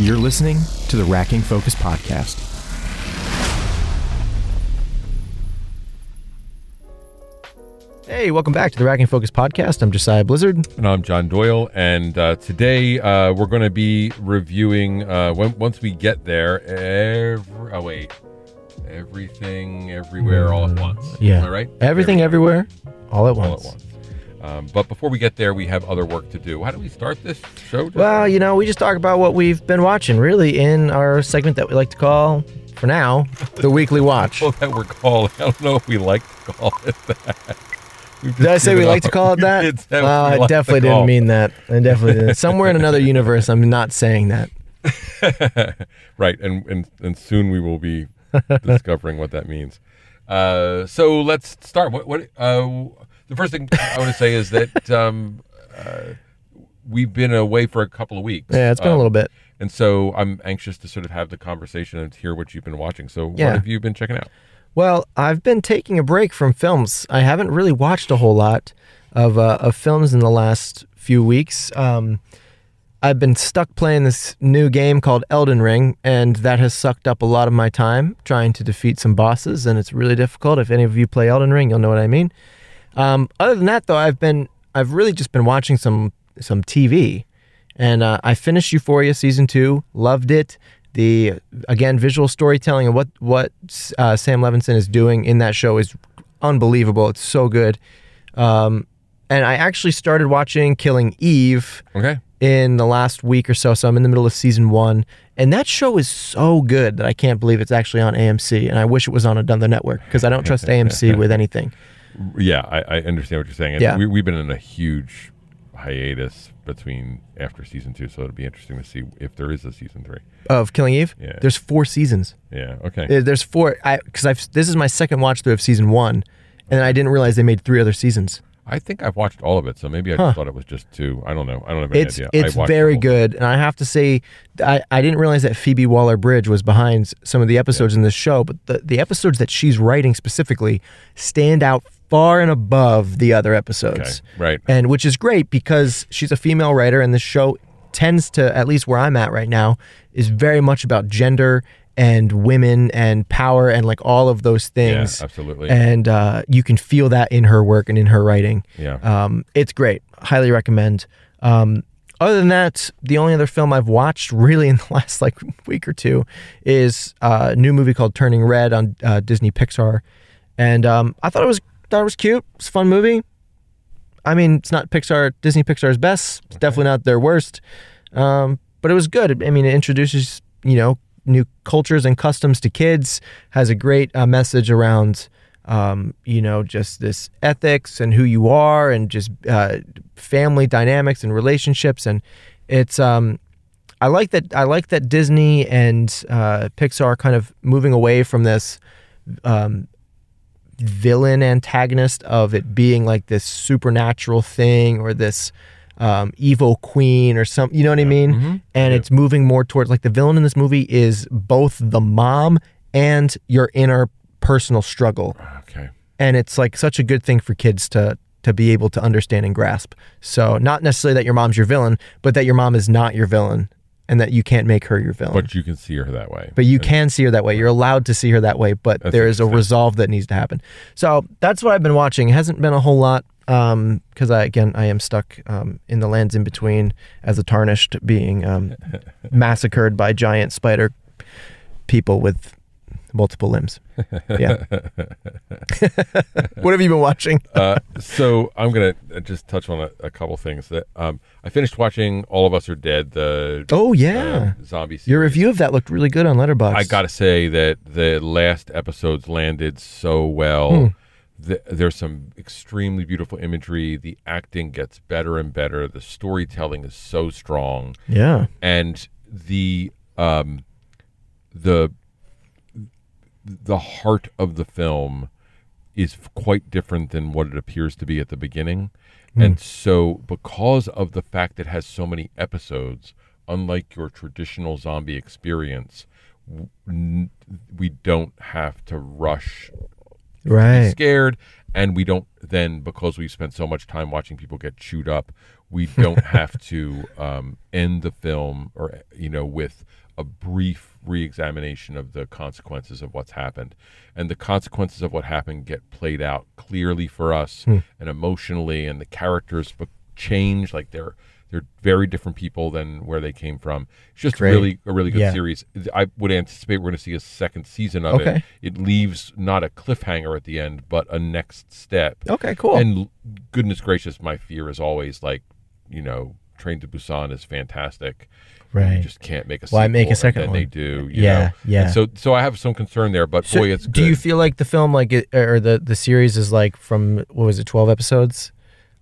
You're listening to the Racking Focus Podcast. Hey, welcome back to the Racking Focus Podcast. I'm Josiah Blizzard. And I'm John Doyle, and uh, today uh, we're going to be reviewing. Uh, when, once we get there, every, oh wait, everything, everywhere, all at once. Yeah. Am I right? Everything, everywhere, all at all once. at once. Um, but before we get there, we have other work to do. How do we start this show? Well, you know, we just talk about what we've been watching, really, in our segment that we like to call, for now, the Weekly Watch. well, that we're calling. I don't know if we like to call it that. Did I say we like to call it that? We did say well, we I like definitely didn't mean that. I definitely didn't. Somewhere in another universe, I'm not saying that. right, and, and and soon we will be discovering what that means. Uh, so let's start. What what uh, the first thing I want to say is that um, uh, we've been away for a couple of weeks. Yeah, it's been a Um, little bit. and so I'm anxious to sort of have the conversation and hear what you've been watching. So Yeah. what have you been checking out? Well, I've been taking a break from films. I haven't really watched a whole lot of uh, of films in the last few weeks. Um, I've been stuck playing this new game called Elden Ring, and that has sucked up a lot of my time trying to defeat some bosses, and it's really difficult. If any of you play Elden Ring, you'll know what I mean. Um, other than that, though, I've been I've really just been watching some some TV, and uh, I finished Euphoria season two, loved it. The again visual storytelling and what what uh, Sam Levinson is doing in that show is unbelievable. It's so good. Um, and I actually started watching Killing Eve Okay. in the last week or so. So I'm in the middle of season one, and that show is so good that I can't believe it's actually on AMC. And I wish it was on another network because I don't trust AMC with anything. Yeah, I, I understand what you're saying. Yeah. we, we've been in a huge hiatus between after season two, so it'll be interesting to see if there is a season three. Of Killing Eve, Yeah. there's four seasons. Yeah. Okay. Uh, There's four. I because I've this is my second watch through of season one, and I didn't realize they made three other seasons. I think I've watched all of it, so maybe I Huh. just thought it was just two. I don't know. I don't have any It's idea. It's very good, and I have to say, I, I didn't realize that Phoebe Waller Bridge was behind some of the episodes in this show, but the the episodes that she's writing specifically stand out far and above the other Okay. episodes, Right. and which is great because she's a female writer, and the show tends to, at least where I'm at right now, is very much about gender and women and power and like all of those things. Yeah, absolutely. And uh, you can feel that in her work and in her writing. Yeah. Um, it's great. Highly recommend. Um, other than that, the only other film I've watched really in the last like week or two is uh, a new movie called Turning Red on uh, Disney Pixar, and um, I thought it was thought it was cute. It's a fun movie. I mean, it's not Pixar Disney Pixar's best. It's definitely not their worst, um, but it was good. I mean, it introduces you know new cultures and customs to kids. Has a great uh, message around um, you know just this ethics and who you are and just uh, family dynamics and relationships and it's um, I like that I like that Disney and uh, Pixar kind of moving away from this um, villain antagonist of it being like this supernatural thing or this um, evil queen or some you know what I mean Mhm. and Yeah. it's moving more towards like the villain in this movie is both the mom and your inner personal struggle Okay. and it's like such a good thing for kids to to be able to understand and grasp so not necessarily that your mom's your villain but that your mom is not your villain and that you can't make her your villain But you can see her that way. but you can see her that way. You're allowed to see her that way, but there is a resolve that needs to happen. So that's what I've been watching. It hasn't been a whole lot because I again I am stuck um, in the lands in between as a tarnished being um, massacred by giant spider people with multiple limbs. Yeah. what have you been watching? uh, so I'm gonna uh, just touch on a, a couple things that um, I finished watching. All of Us Are Dead. The Oh yeah, uh, zombie. Series. your review of that looked really good on Letterboxd. I gotta say that the last episodes landed so well. Hmm. Th there's some extremely beautiful imagery. The acting gets better and better. The storytelling is so strong, yeah. and the um, the the heart of the film is quite different than what it appears to be at the beginning. And so, because of the fact that it has so many episodes, unlike your traditional zombie experience, we don't have to rush Right. scared and we don't then because we spent so much time watching people get chewed up we don't have to um, end the film or you know with a brief re-examination of the consequences of what's happened and the consequences of what happened get played out clearly for us Hmm. and emotionally and the characters change like they're they're very different people than where they came from it's just Great. really a really good Yeah. series i would anticipate we're going to see a second season of Okay. it it leaves not a cliffhanger at the end but a next step Okay, cool. and goodness gracious, my fear is always like, you know, Train to Busan is fantastic. And Right. You just can't make a Why sequel. make a and second then They do. You Yeah, know? yeah. And so, so I have some concern there, but So boy, it's Good. do you feel like the film like it, or the the series is like from what was it 12 episodes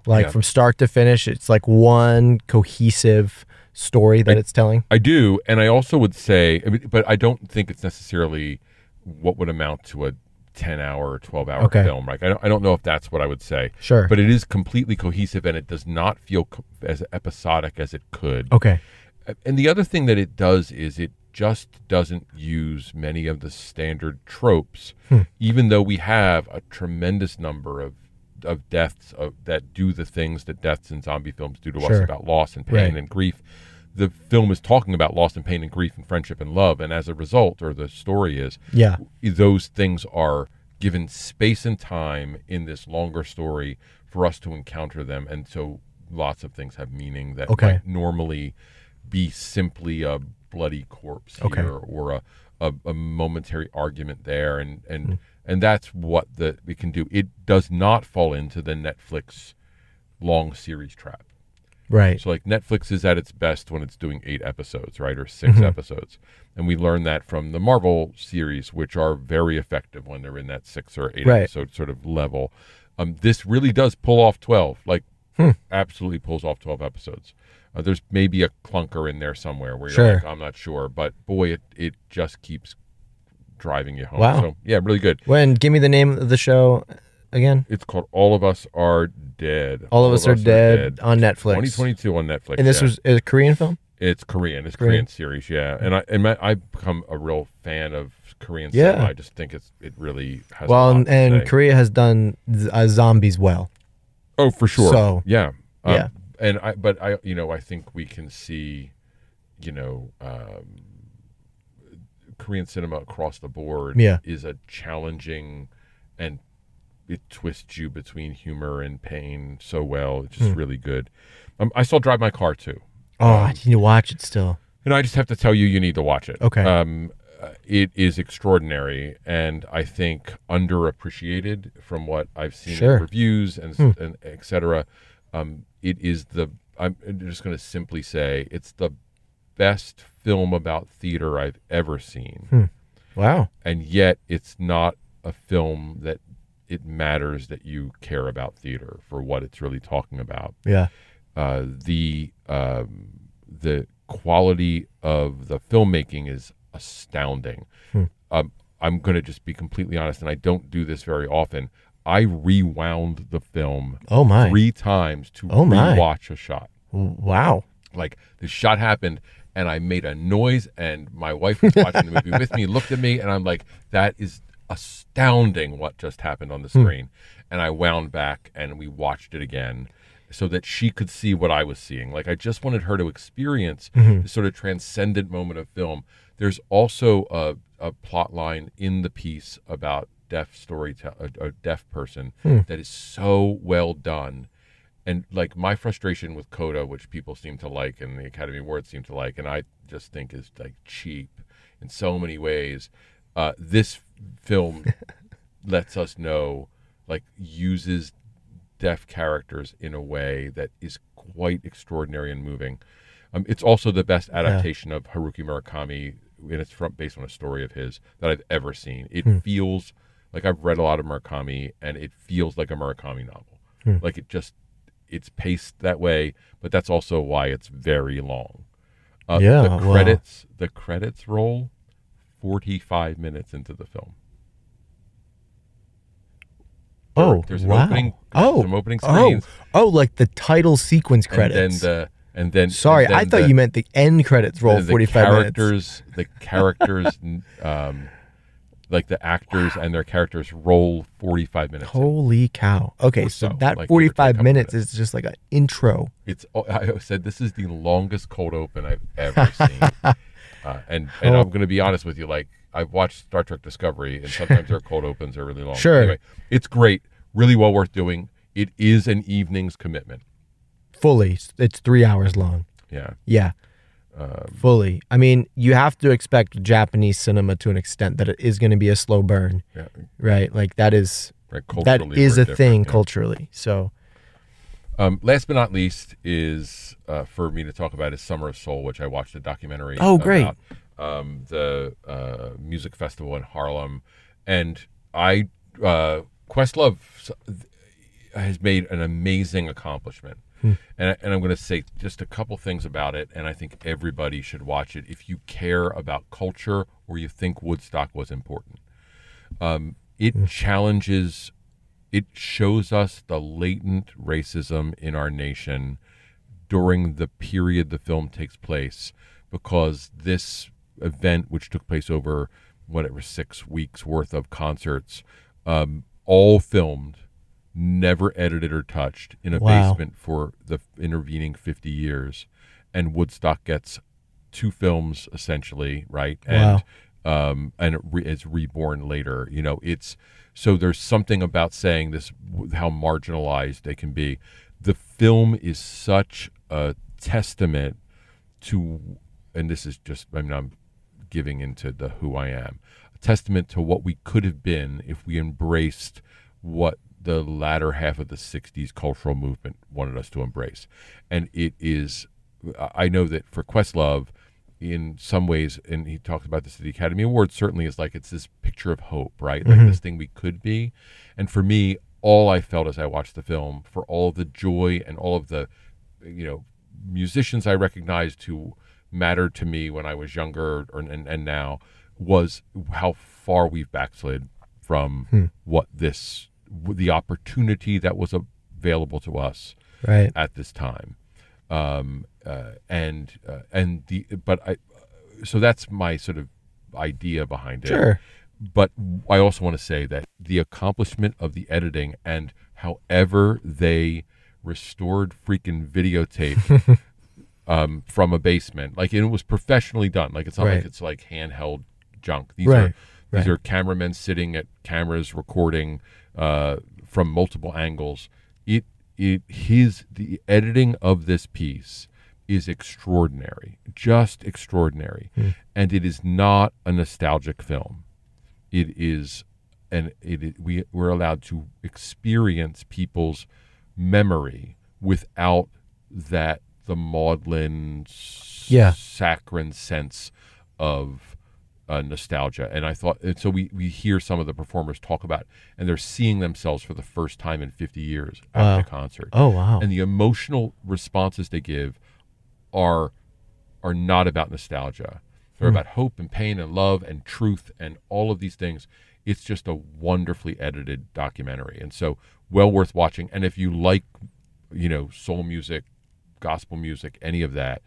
like Yeah. from start to finish it's like one cohesive story that I- it's telling I do, and I also would say, I mean, but I don't think it's necessarily what would amount to a ten-hour or twelve-hour Okay. film. Like, I don't, I don't know if that's what I would say. sure But it is completely cohesive, and it does not feel co- as episodic as it could. okay And the other thing that it does is it just doesn't use many of the standard tropes, Hmm. even though we have a tremendous number of of deaths of, that do the things that deaths in zombie films do to us about loss and pain Right. and grief. The film is talking about loss and pain and grief and friendship and love, and as a result, or the story is, yeah those things are given space and time in this longer story for us to encounter them and so lots of things have meaning that Okay. normally be simply a bloody corpse Okay. here or a, a, a momentary argument there and and Hmm. and that's what the it can do it does not fall into the netflix long series trap right so like Netflix is at its best when it's doing eight episodes, right, or 6 Mhm. episodes, and we learn that from the Marvel series, which are very effective when they're in that six or eight Right. episode sort of level. Um, this really does pull off twelve, like Hmm. absolutely pulls off twelve episodes. Uh, there's maybe a clunker in there somewhere where you're Sure. like, I'm not sure, but boy, it it just keeps driving you home. Wow. So yeah, really good. when give me the name of the show again It's called All of Us Are Dead. all, of us are dead, on netflix 2022 on Netflix. and this yeah. was a korean film It's Korean. It's Korean. Korean, series, yeah. And I and my, I've become a real fan of Korean Yeah. cinema. I just think it's it really has. a well lot and, and korea has done z- uh, zombies well oh, for sure. So- yeah, Um, Yeah. And I, but I, you know, I think we can see, you know, um, Korean cinema across the board Yeah. is a challenging, and it twists you between humor and pain so well. It's just Hmm. really good. Um, I still Drive My Car too. oh Um, i need to watch it still And I just have to tell you, you need to watch it. Okay. Um, uh, it is extraordinary, and I think underappreciated from what I've seen Sure. in reviews and, Hmm. and et cetera. Um, it is the. I'm just going to simply say it's the best film about theater I've ever seen, wow and yet it's not a film that it matters that you care about theater for what it's really talking about yeah uh, the um, the quality of the filmmaking is astounding. Hmm. Um, I'm going to just be completely honest, and I don't do this very often. I rewound the film oh my three times to Oh, my. rewatch a shot. wow Like the shot happened, and I made a noise, and my wife was watching the movie with me, looked at me, and I'm like, "That is astounding! What just happened on the Hmm. screen?" And I wound back, and we watched it again, so that she could see what I was seeing. Like I just wanted her to experience Mhm. this sort of transcendent moment of film. There's also a, a plot line in the piece about deaf storytell a, a deaf person Hmm. that is so well done and like my frustration with Coda, which people seem to like and the Academy Awards seem to like, and I just think is like cheap in so many ways. Uh, this film lets us know, like, uses deaf characters in a way that is quite extraordinary and moving. Um, it's also the best adaptation of Haruki Murakami, and it's from based on a story of his that I've ever seen. It Hmm. feels like I've read a lot of Murakami, and it feels like a Murakami novel. Hmm. Like it just it's paced that way, but that's also why it's very long. Uh, Yeah, the wow. credits the credits roll forty five minutes into the film. Oh there's an wow opening. there's oh some opening oh screens, oh like the title sequence credits and then the and then sorry and i thought the- you meant the end credits roll the 45 minutes The characters the characters um like the actors and their characters roll 45 minutes. in. Holy cow. Okay, so, so, that like, give or take 45 minutes minutes. is just like an intro. It's oh, I said this is the longest cold open I've ever seen. uh, and and Oh. I'm going to be honest with you like I've watched Star Trek Discovery and sometimes their cold opens are really long. Sure. Anyway, it's great, really well worth doing. It is an evening's commitment. Fully. It's three hours long. Yeah. Yeah. Um, Fully. I mean, you have to expect Japanese cinema to an extent that it is going to be a slow burn, yeah. right? Like that is Right. that is a thing yeah. culturally. So, Um, last but not least is uh, for me to talk about is Summer of Soul, which I watched a documentary. Oh, great. About, um, the uh, music festival in Harlem, and I uh, Questlove has made an amazing accomplishment. Hmm. And, and I'm going to say just a couple things about it, and I think everybody should watch it if you care about culture or you think Woodstock was important. Um, it Hmm. challenges it shows us the latent racism in our nation during the period the film takes place because this event which took place over whatever six weeks worth of concerts um, all filmed never edited or touched in a Wow. basement for the intervening 50 years and woodstock gets two films essentially right and um, and it re- it's reborn later. You know, it's so there's something about saying this how marginalized they can be. The film is such a testament to, and this is just I mean I'm giving into the who I am, a testament to what we could have been if we embraced what the latter half of the 60s cultural movement wanted us to embrace. And it is, I know that for Questlove, in some ways, and he talked about this at the Academy Awards, certainly is like it's this picture of hope, right? Like mm-hmm. this thing we could be. And for me, all I felt as I watched the film, for all the joy and all of the, you know, musicians I recognized who mattered to me when I was younger or, and, and now, was how far we've backslid from hmm. what this, the opportunity that was available to us right. at this time um, uh, and uh, and the but I so that's my sort of idea behind it. Sure. But I also want to say that the accomplishment of the editing and however they restored freaking videotape um, from a basement, like it was professionally done. Like it's not Right. like it's like handheld junk. These Right, are these right. are cameramen sitting at cameras recording uh, from multiple angles. It it his the editing of this piece is extraordinary, just extraordinary, and it is not a nostalgic film. It is, and it, it we we're allowed to experience people's memory without that the maudlin, Yeah. saccharine sense of uh, nostalgia. And I thought, and so we, we hear some of the performers talk about, and they're seeing themselves for the first time in 50 years at Wow. the concert. Oh, wow. And the emotional responses they give are are not about nostalgia. They're Hmm. about hope and pain and love and truth and all of these things. It's just a wonderfully edited documentary, and so well worth watching. And if you like, you know, soul music, gospel music, any of that,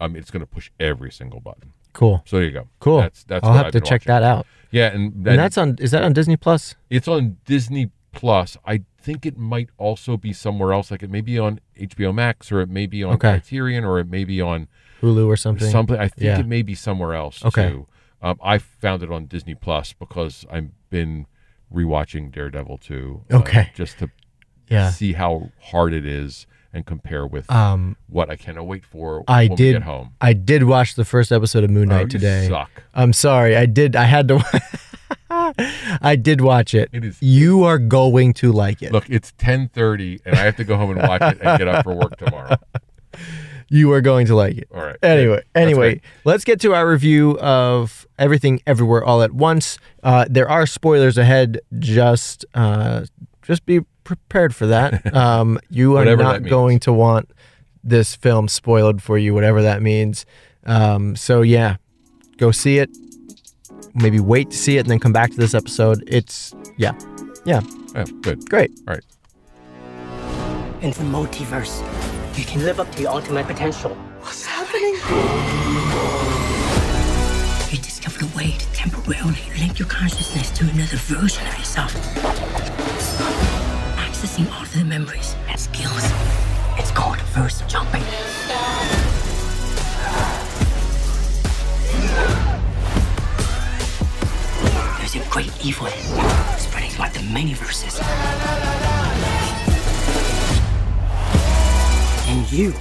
um, it's going to push every single button. Cool. So there you go. Cool. That's that's. I'll what have I've to been check watching. that out. Yeah, and, And that's on is that on Disney Plus? it's on Disney Plus. I think it might also be somewhere else. Like it may be on HBO Max, or it may be on Okay. Criterion, or it may be on Hulu or something? something. I think Yeah. it may be somewhere else Okay. too. Um, I found it on Disney Plus because I've been rewatching Daredevil too. uh, Okay. just to Yeah. see how hard it is and compare with Um what I cannot wait for I when we did get home. I did watch the first episode of Moon Oh, Knight you today. suck. I'm sorry. I did I had to I did watch it. It is- You are going to like it. Look, it's ten thirty, and I have to go home and watch it and get up for work tomorrow. You are going to like it. All right. Anyway, That's anyway, let's get to our review of Everything Everywhere All at Once. Uh, there are spoilers ahead. Just, uh, just be prepared for that. Um, you are not going to want this film spoiled for you, whatever that means. Um, so yeah, go see it. Maybe wait to see it and then come back to this episode. It's yeah, yeah, Yeah, good. great. All right. In the multiverse, you can live up to your ultimate potential. What's happening? You discovered a way to temporarily link your consciousness to another version of yourself. Accessing all of the memories and skills. It's called verse jumping. There's a great evil spreading like the many verses. And you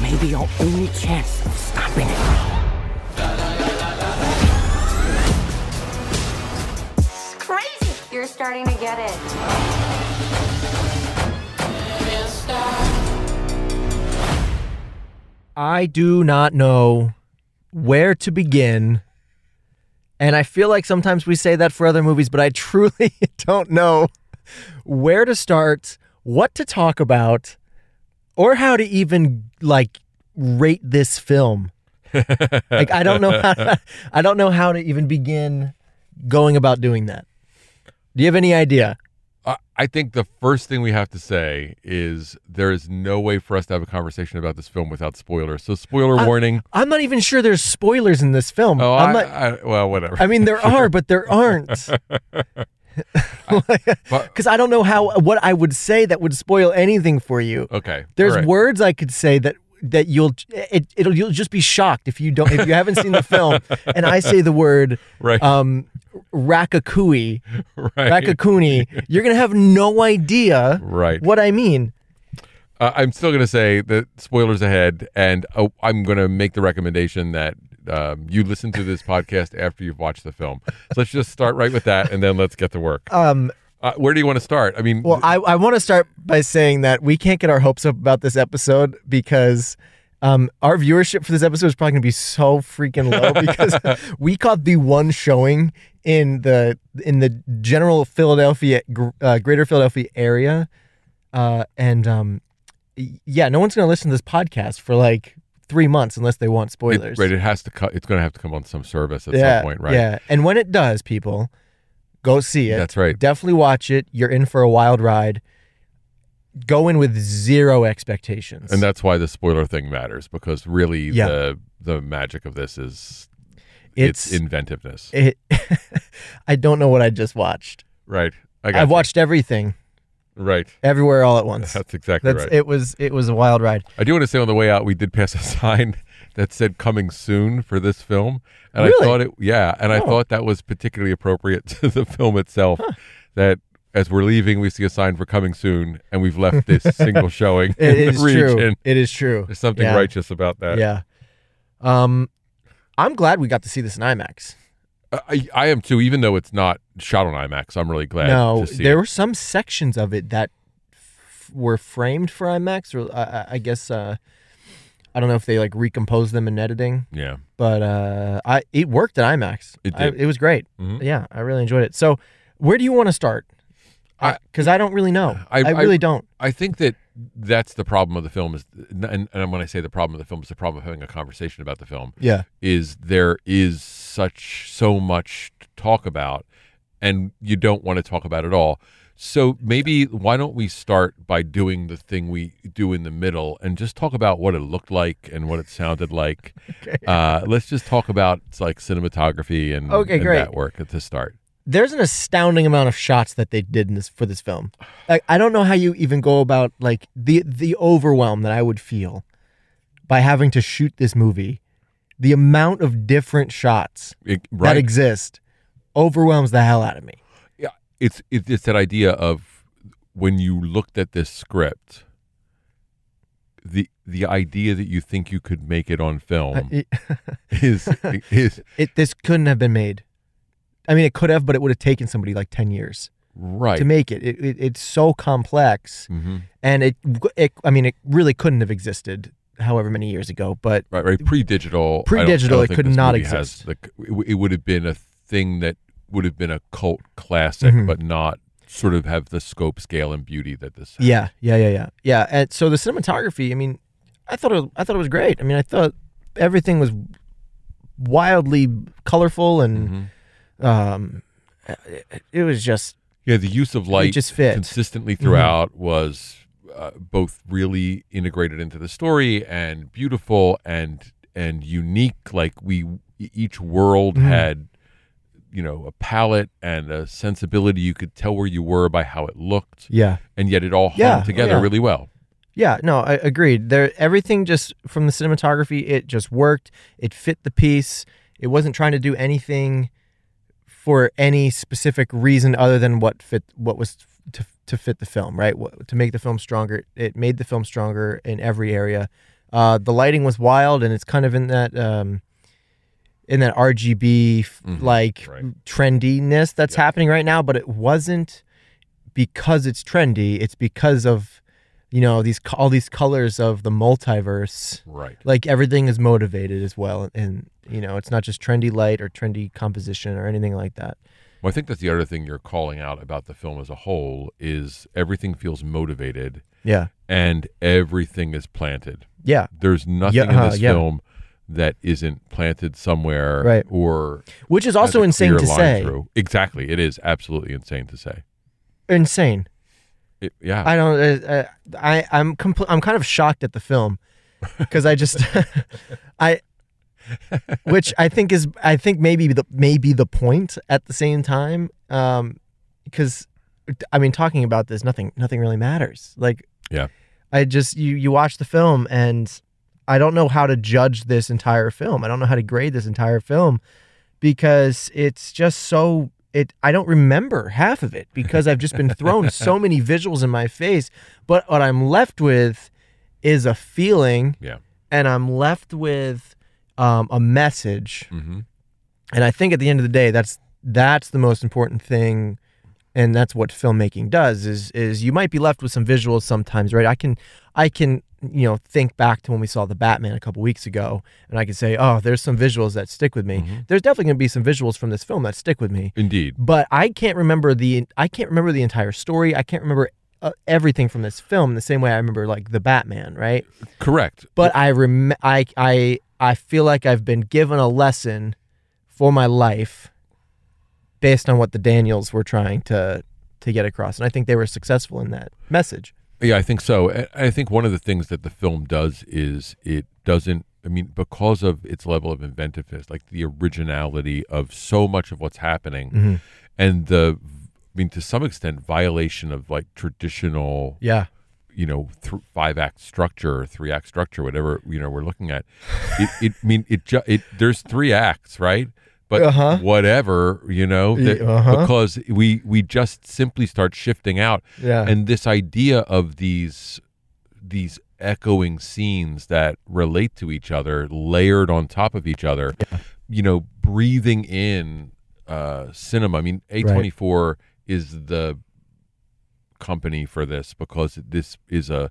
may be our only chance of stopping it. You're starting to get it. I do not know where to begin. And I feel like sometimes we say that for other movies, but I truly don't know where to start, what to talk about, or how to even like rate this film. like I don't know how to, I don't know how to even begin going about doing that. Do you have any idea? I- think the first thing we have to say is there is no way for us to have a conversation about this film without spoilers. So, spoiler I- warning. I'm not even sure there's spoilers in this film. Oh, I'm I, not, I, well, whatever. I mean, there are, but there aren't. Because I don't know how what I would say that would spoil anything for you. okay. There's right. words I could say that that you'll it, it'll you'll just be shocked if you don't if you haven't seen the film and I say the word Right. um rakakui right. Raccacoonie you're gonna have no idea Right. what I mean. Uh, I'm still going to say that spoilers ahead, and uh, I'm going to make the recommendation that um, you listen to this podcast after you've watched the film. So let's just start right with that, and then let's get to work. Um, Uh, where do you want to start? I mean, Well, I, I want to start by saying that we can't get our hopes up about this episode because um, our viewership for this episode is probably going to be so freaking low because we caught the one showing in the in the general Philadelphia, uh, Greater Philadelphia area, uh, and um, yeah, no one's going to listen to this podcast for like three months unless they want it, spoilers. right, it has to. Co- it's going to have to come on some service at yeah, some point, right? Yeah, and when it does, people go see it. That's right. Definitely watch it. You're in for a wild ride. Go in with zero expectations. And that's why the spoiler thing matters because really Yeah. the the magic of this is its, It's- inventiveness, it, I don't know what I just watched. right? I got I've you. watched everything, right. everywhere, all at once. That's exactly That's right. it. Was it was a wild ride? I do want to say on the way out, we did pass a sign that said "coming soon" for this film, and Really? I thought it, yeah, and I Oh. thought that was particularly appropriate to the film itself. That as we're leaving, we see a sign for "coming soon," and we've left this single showing It in is the region. true. It is true. There's something Yeah. righteous about that. Yeah. Um, I'm glad we got to see this in IMAX. I, I am too, even though it's not shot on IMAX. I'm really glad no, to see there it. were some sections of it that f- were framed for IMAX, or I- I, I guess uh, I don't know if they like recompose them in editing, Yeah, but uh, I it worked at IMAX. It I- it was great. Mhm. Yeah, I really enjoyed it. So, where do you want to start? Because I, don't really know. I- I, I- really don't. I think that that's the problem of the film is, and, and when I say the problem of the film is the problem of having a conversation about the film. Yeah. is there is such so much to talk about and you don't want to talk about it all so maybe why don't we start by doing the thing we do in the middle and just talk about what it looked like and what it sounded like uh, let's just talk about like cinematography and, Okay, and great. that work at the start There's an astounding amount of shots that they did in this for this film. Like I don't know how you even go about like the the overwhelm that I would feel by having to shoot this movie. The amount of different shots It- that exist overwhelms the hell out of me. It's it's that idea of when you looked at this script the the idea that you think you could make it on film It, is is it this couldn't have been made. I mean, it could have, but it would have taken somebody like ten years right to make it. It, it. It's so complex, hmm and it, it. I mean, it really couldn't have existed however many years ago. But Right, right. Pre-digital. I don't- Pre-digital, I don't it could not exist. the- it would have been a thing that would have been a cult classic, Mhm. but not sort of have the scope, scale, and beauty that this. has. Yeah, yeah, yeah, yeah, yeah. And so the cinematography, I mean, I thought it, I thought it was great. I mean, I thought everything was wildly colorful and Mhm. um, it, it was just Yeah, the use of light just fit. Mm-hmm. consistently throughout was uh, both really integrated into the story and beautiful and and unique. Like we, each world Mhm. had you know a palette and a sensibility. You could tell where you were by how it looked, Yeah. and yet it all hung Yeah, together yeah. really well. Yeah, no, I agreed. There, everything just from the cinematography, it just worked. It fit the piece. It wasn't trying to do anything for any specific reason other than what fit, what was to to fit the film, right? What, to make the film stronger. It made the film stronger in every area. Uh, the lighting was wild, and it's kind of in that um, in that RGB like Mm-hmm. right. trendiness that's happening right now. But it wasn't because it's trendy. It's because of you know these all these colors of the multiverse Right. like everything is motivated as well and you know it's not just trendy light or trendy composition or anything like that Well, I think that's the other thing you're calling out about the film as a whole is everything feels motivated yeah and everything is planted. yeah There's nothing Yeah, in uh, this yeah. film that isn't planted somewhere Right. or which is also insane to say through. Exactly. It is absolutely insane to say. insane It, yeah. i don't uh, uh, i i'm compl- i'm kind of shocked at the film because i just i which i think is i think maybe the maybe the point at the same time um because i mean talking about this nothing nothing really matters like yeah. I just you you watch the film and I don't know how to judge this entire film. I don't know how to grade this entire film because it's just so it I don't remember half of it because I've just been thrown so many visuals in my face. But what I'm left with is a feeling Yeah. and I'm left with um, a message. hmm And I think at the end of the day, that's that's the most important thing, and that's what filmmaking does. Is is you might be left with some visuals sometimes, right? I can I can you know think back to when we saw the Batman a couple weeks ago, and I can say, oh, there's some visuals that stick with me. Mm-hmm. There's definitely going to be some visuals from this film that stick with me, Indeed. but I can't remember the I can't remember the entire story. I can't remember. Uh, everything from this film the same way I remember like the Batman, right? Correct. but I rem- I I I feel like I've been given a lesson for my life based on what the Daniels were trying to to get across, and I think they were successful in that message. Yeah, I think so. I- I think one of the things that the film does is it doesn't. I mean, because of its level of inventiveness, like the originality of so much of what's happening, Mm-hmm. and the, I mean, to some extent, violation of like traditional, Yeah, you know, th- five act structure or three act structure, whatever you know we're looking at. It, it I mean, it, ju- it there's three acts, right? But Uh-huh. whatever, you know, that- uh-huh. because we we just simply start shifting out yeah, and this idea of these these echoing scenes that relate to each other layered on top of each other you know breathing in uh cinema i mean a24 is the company for this because this is a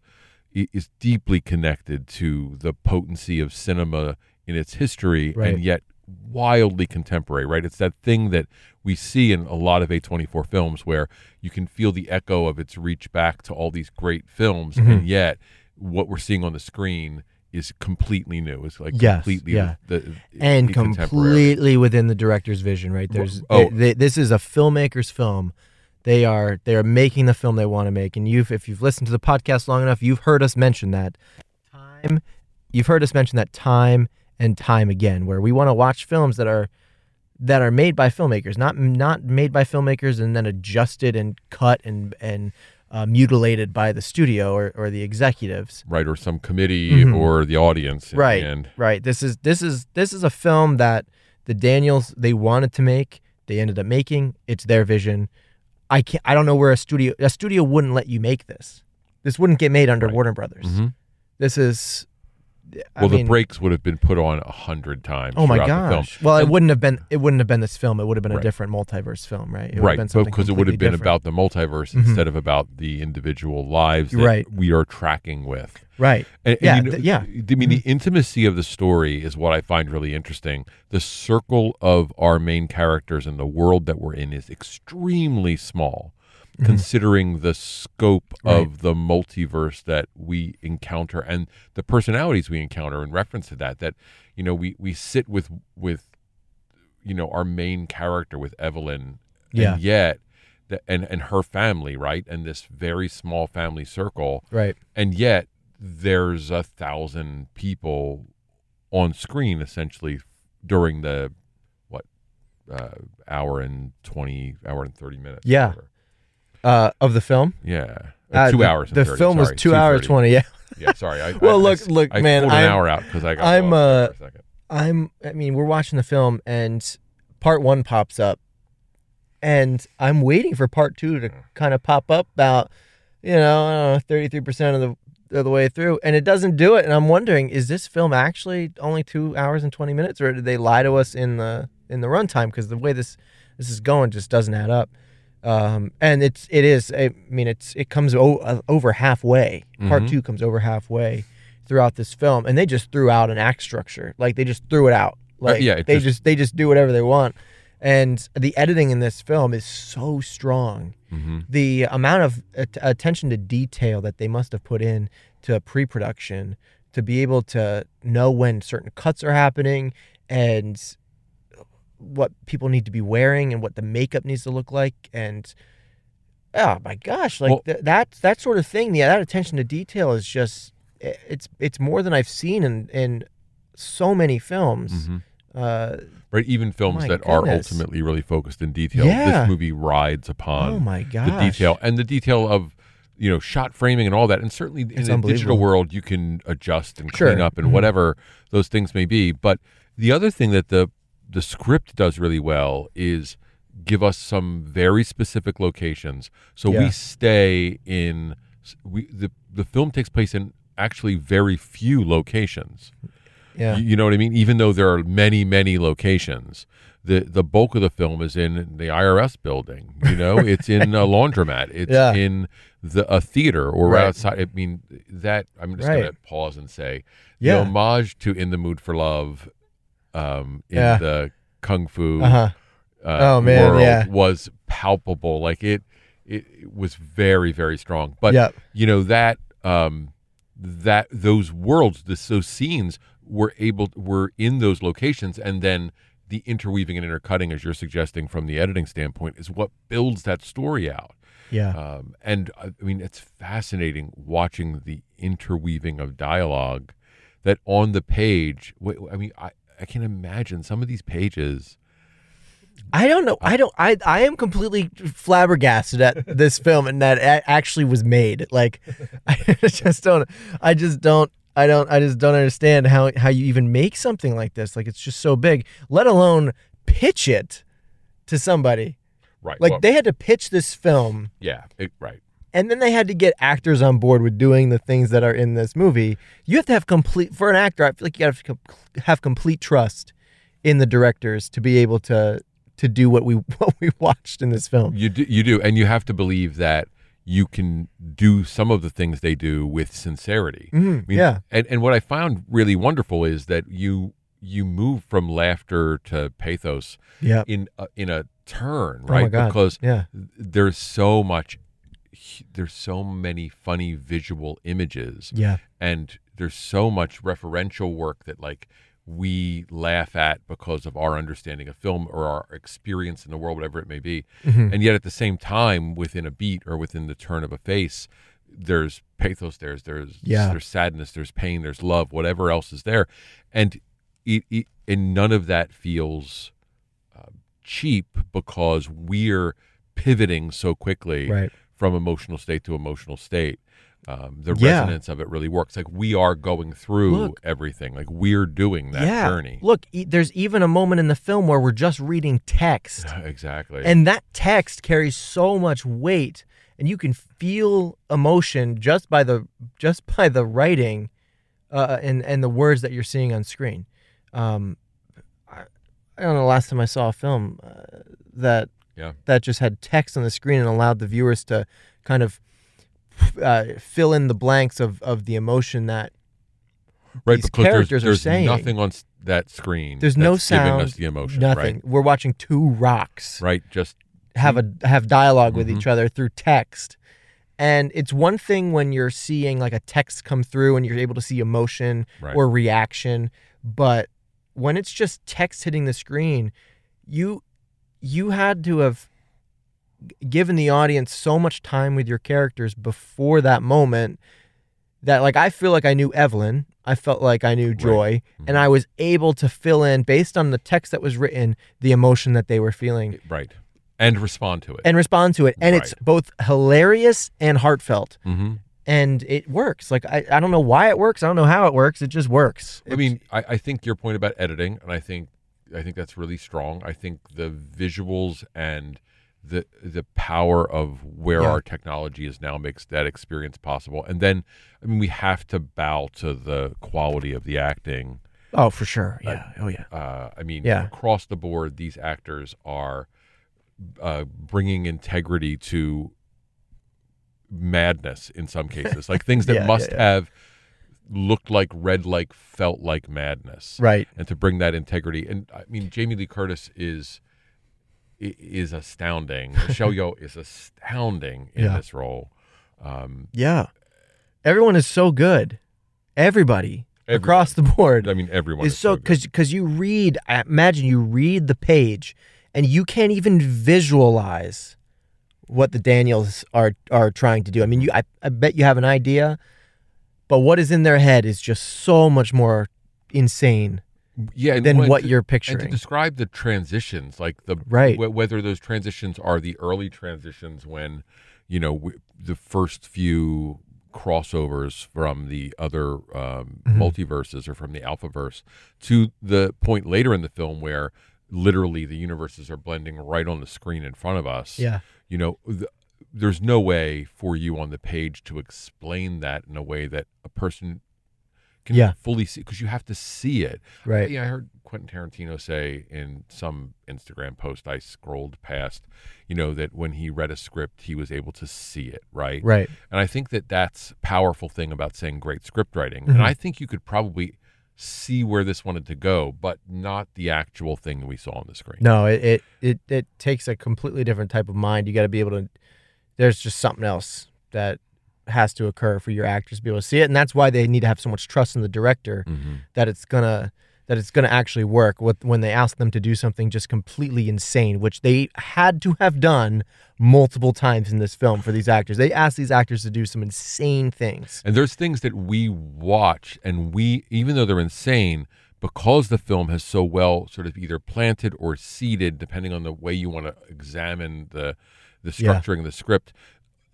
is deeply connected to the potency of cinema in its history Right. and yet wildly contemporary right it's that thing that we see in a lot of a24 films where you can feel the echo of its reach back to all these great films Mm-hmm. and yet what we're seeing on the screen is completely new it's like Yes, completely yeah. the, and completely within the director's vision. Right? There's Oh. they- they- this is a filmmaker's film. They are they are making the film they want to make, and you've if you've listened to the podcast long enough, you've heard us mention that time. You've heard us mention that time and time again, where we want to watch films that are that are made by filmmakers, not not made by filmmakers and then adjusted and cut and and uh, mutilated by the studio or, or the executives. right or some committee or the audience in the Mm-hmm. Right, end. right. This is this is this is a film that the Daniels they wanted to make. They ended up making. It's their vision. I can't. I don't know where a studio a studio wouldn't let you make this. This wouldn't get made under Warner Brothers. Mhm. This is. I well, mean, the brakes would have been put on a hundred times. Oh my throughout the film. gosh! Well, it wouldn't have been. It wouldn't have been this film. It would have been a Right. different multiverse film, right? It would have right, been something because it would have been different. Mm-hmm. about the multiverse instead of about the individual lives that Right. we are tracking with. right. And, and Yeah, you know, th- yeah. Mm-hmm. I mean, the intimacy of the story is what I find really interesting. The circle of our main characters and the world that we're in is extremely small, considering the scope Mm-hmm. Right. of the multiverse that we encounter and the personalities we encounter. In reference to that, that you know, we we sit with with you know our main character with Evelyn, Yeah. and yet. The, and, and her family, right? And this very small family circle Right. and yet there's a thousand people on screen essentially during the what uh, hour and twenty, hour and thirty minutes. Yeah. whatever. Uh, of the film. yeah, Uh, Uh, two the, hours. and The 30, film was two hours 2:30. twenty. Yeah, Yeah, sorry. I, Well, I- I look- s- look, I man, an I'm- hour out because I got I'm, uh, for a second. I'm. I mean, we're watching the film, and part one pops up, and I'm waiting for part two to kind of pop up about, you know, thirty three percent of the of the way through, and it doesn't do it. And I'm wondering, is this film actually only two hours and twenty minutes, or did they lie to us in the in the runtime? Because the way this this is going just doesn't add up. Um, and it's it is. I mean, it's it comes o- uh, over halfway. Part Mhm. two comes over halfway throughout this film, and they just threw out an act structure. Like they just threw it out. Like yeah, they just- just they just do whatever they want. And the editing in this film is so strong. hmm The amount of at- attention to detail that they must have put in to pre-production to be able to know when certain cuts are happening and what people need to be wearing and what the makeup needs to look like and oh my gosh like Well- th- that that sort of thing yeah that attention to detail is just it's it's more than i've seen in in so many films hmm uh Right, even films that are ultimately really focused in detail. Yeah. This movie rides upon oh my gosh the detail and the detail of you know shot framing and all that and certainly in It's a digital world you can adjust and Sure. clean up and Mhm. whatever those things may be but the other thing that the the script does really well is give us some very specific locations so Yeah. we stay in we the the film takes place in actually very few locations yeah you, you know what I mean? Even though there are many, many locations, the the bulk of the film is in the IRS building. You know, it's in a laundromat. It's Yeah. in the a theater or Right. outside. I mean, that I'm just Right. gonna pause and say, the homage to "In the Mood for Love," um, in Yeah. the kung fu uh-huh uh, Oh, man, world yeah. was palpable. Like it, it, it was very, very strong. But Yep. you know that um, that those worlds, this, those scenes were able were in those locations, and then the interweaving and intercutting, as you're suggesting from the editing standpoint, is what builds that story out. yeah Um, and I I mean, it's fascinating watching the interweaving of dialogue that on the page. I mean, I, I can imagine some of these pages. I don't know. I don't. I I am completely flabbergasted at this film and that it actually was made. Like, I just don't. I just don't. I don't. I just don't understand how how you even make something like this. Like, it's just so big. Let alone pitch it to somebody. Right. Like well, they had to pitch this film, yeah. It, right. And then they had to get actors on board with doing the things that are in this movie. You have to have complete for an actor. I feel like you have to have complete trust in the directors to be able to to do what we what we watched in this film. You do, you do, and you have to believe that you can do some of the things they do with sincerity. Mhm, I mean, yeah. and and what I found really wonderful is that you you move from laughter to pathos Yeah. in a, in a turn, Oh right? God. Because Yeah. there's so much, there's so many funny visual images, Yeah. and there's so much referential work that like we laugh at because of our understanding of film or our experience in the world, whatever it may be. Mhm. And yet at the same time, within a beat or within the turn of a face, there's pathos, there's there's Yeah. there's sadness, there's pain, there's love, whatever else is there, and it, it and none of that feels uh, cheap because we're pivoting so quickly Right. From emotional state to emotional state. Um, the Yeah. resonance of it really works. Like we are going through Look. everything. Like we're doing that yeah. journey. Look, e- there's even a moment in the film where we're just reading text, exactly. and that text carries so much weight, and you can feel emotion just by the just by the writing, uh, and and the words that you're seeing on screen. Um, I, I don't know. the Last time I saw a film uh, that Yeah. that just had text on the screen and allowed the viewers to kind of uh, fill in the blanks of, of the emotion that right these because there's, characters are there's saying. nothing on that screen. There's no that's giving sound, us the emotion. nothing. We're watching two rocks Right. Right. Just have a have dialog with Mhm. each other through text. And it's one thing when you're seeing like a text come through and you're able to see emotion Right. or reaction, but when it's just text hitting the screen, you you had to have given the audience so much time with your characters before that moment that like I feel like I knew Evelyn. I felt like I knew Joy, and I was able to fill in based on the text that was written the emotion that they were feeling Right. And respond to it. and respond to it. And it's both hilarious and heartfelt. Mhm. And it works. Like I, I don't know why it works. I don't know how it works. It just works. I mean, I, I think your point about editing, and I think I think that's really strong. I think the visuals and the the power of where Yeah. our technology is now makes that experience possible. And then, I mean, we have to bow to the quality of the acting. Oh, for sure. Yeah. oh, yeah. Uh, I mean, Yeah. across the board, these actors are uh, bringing integrity to madness in some cases, like things that Yeah, must have looked like, read like, felt like madness Right. and to bring that integrity. And I mean, Jamie Lee Curtis is is astounding. Michelle Yeoh is astounding in Yeah. this role. Um, Yeah. Everyone is so good. Everybody across the board I mean, everyone is is so because because you read. Imagine you read the page and you can't even visualize what the Daniels are are trying to do. I mean, you I, I bet you have an idea, but what is in their head is just so much more insane yeah, than what to- you're picturing. and to describe the transitions, like the Right. wh- whether those transitions are the early transitions when you know w- the first few crossovers from the other um, Mm-hmm. multiverses or from the alphaverse to the point later in the film where literally the universes are blending right on the screen in front of us Yeah. you know th- there's no way for you on the page to explain that in a way that a person can Yeah. fully see because you have to see it Right. yeah, I heard Quentin Tarantino say in some Instagram post I scrolled past, you know, that when he read a script, he was able to see it, right? Right. And I think that that's powerful thing about saying great script writing. Mm-hmm. And I think you could probably see where this wanted to go, but not the actual thing that we saw on the screen. No, it, it it it takes a completely different type of mind. You got to be able to. There's just something else that has to occur for your actors to be able to see it, and that's why they need to have so much trust in the director Mhm. that it's gonna that it's gonna actually work. With when they ask them to do something just completely insane, which they had to have done multiple times in this film for these actors. They asked these actors to do some insane things. And there's things that we watch, and we, even though they're insane, because the film has so well sort of either planted or seeded, depending on the way you want to examine the the Yeah. structuring of the script,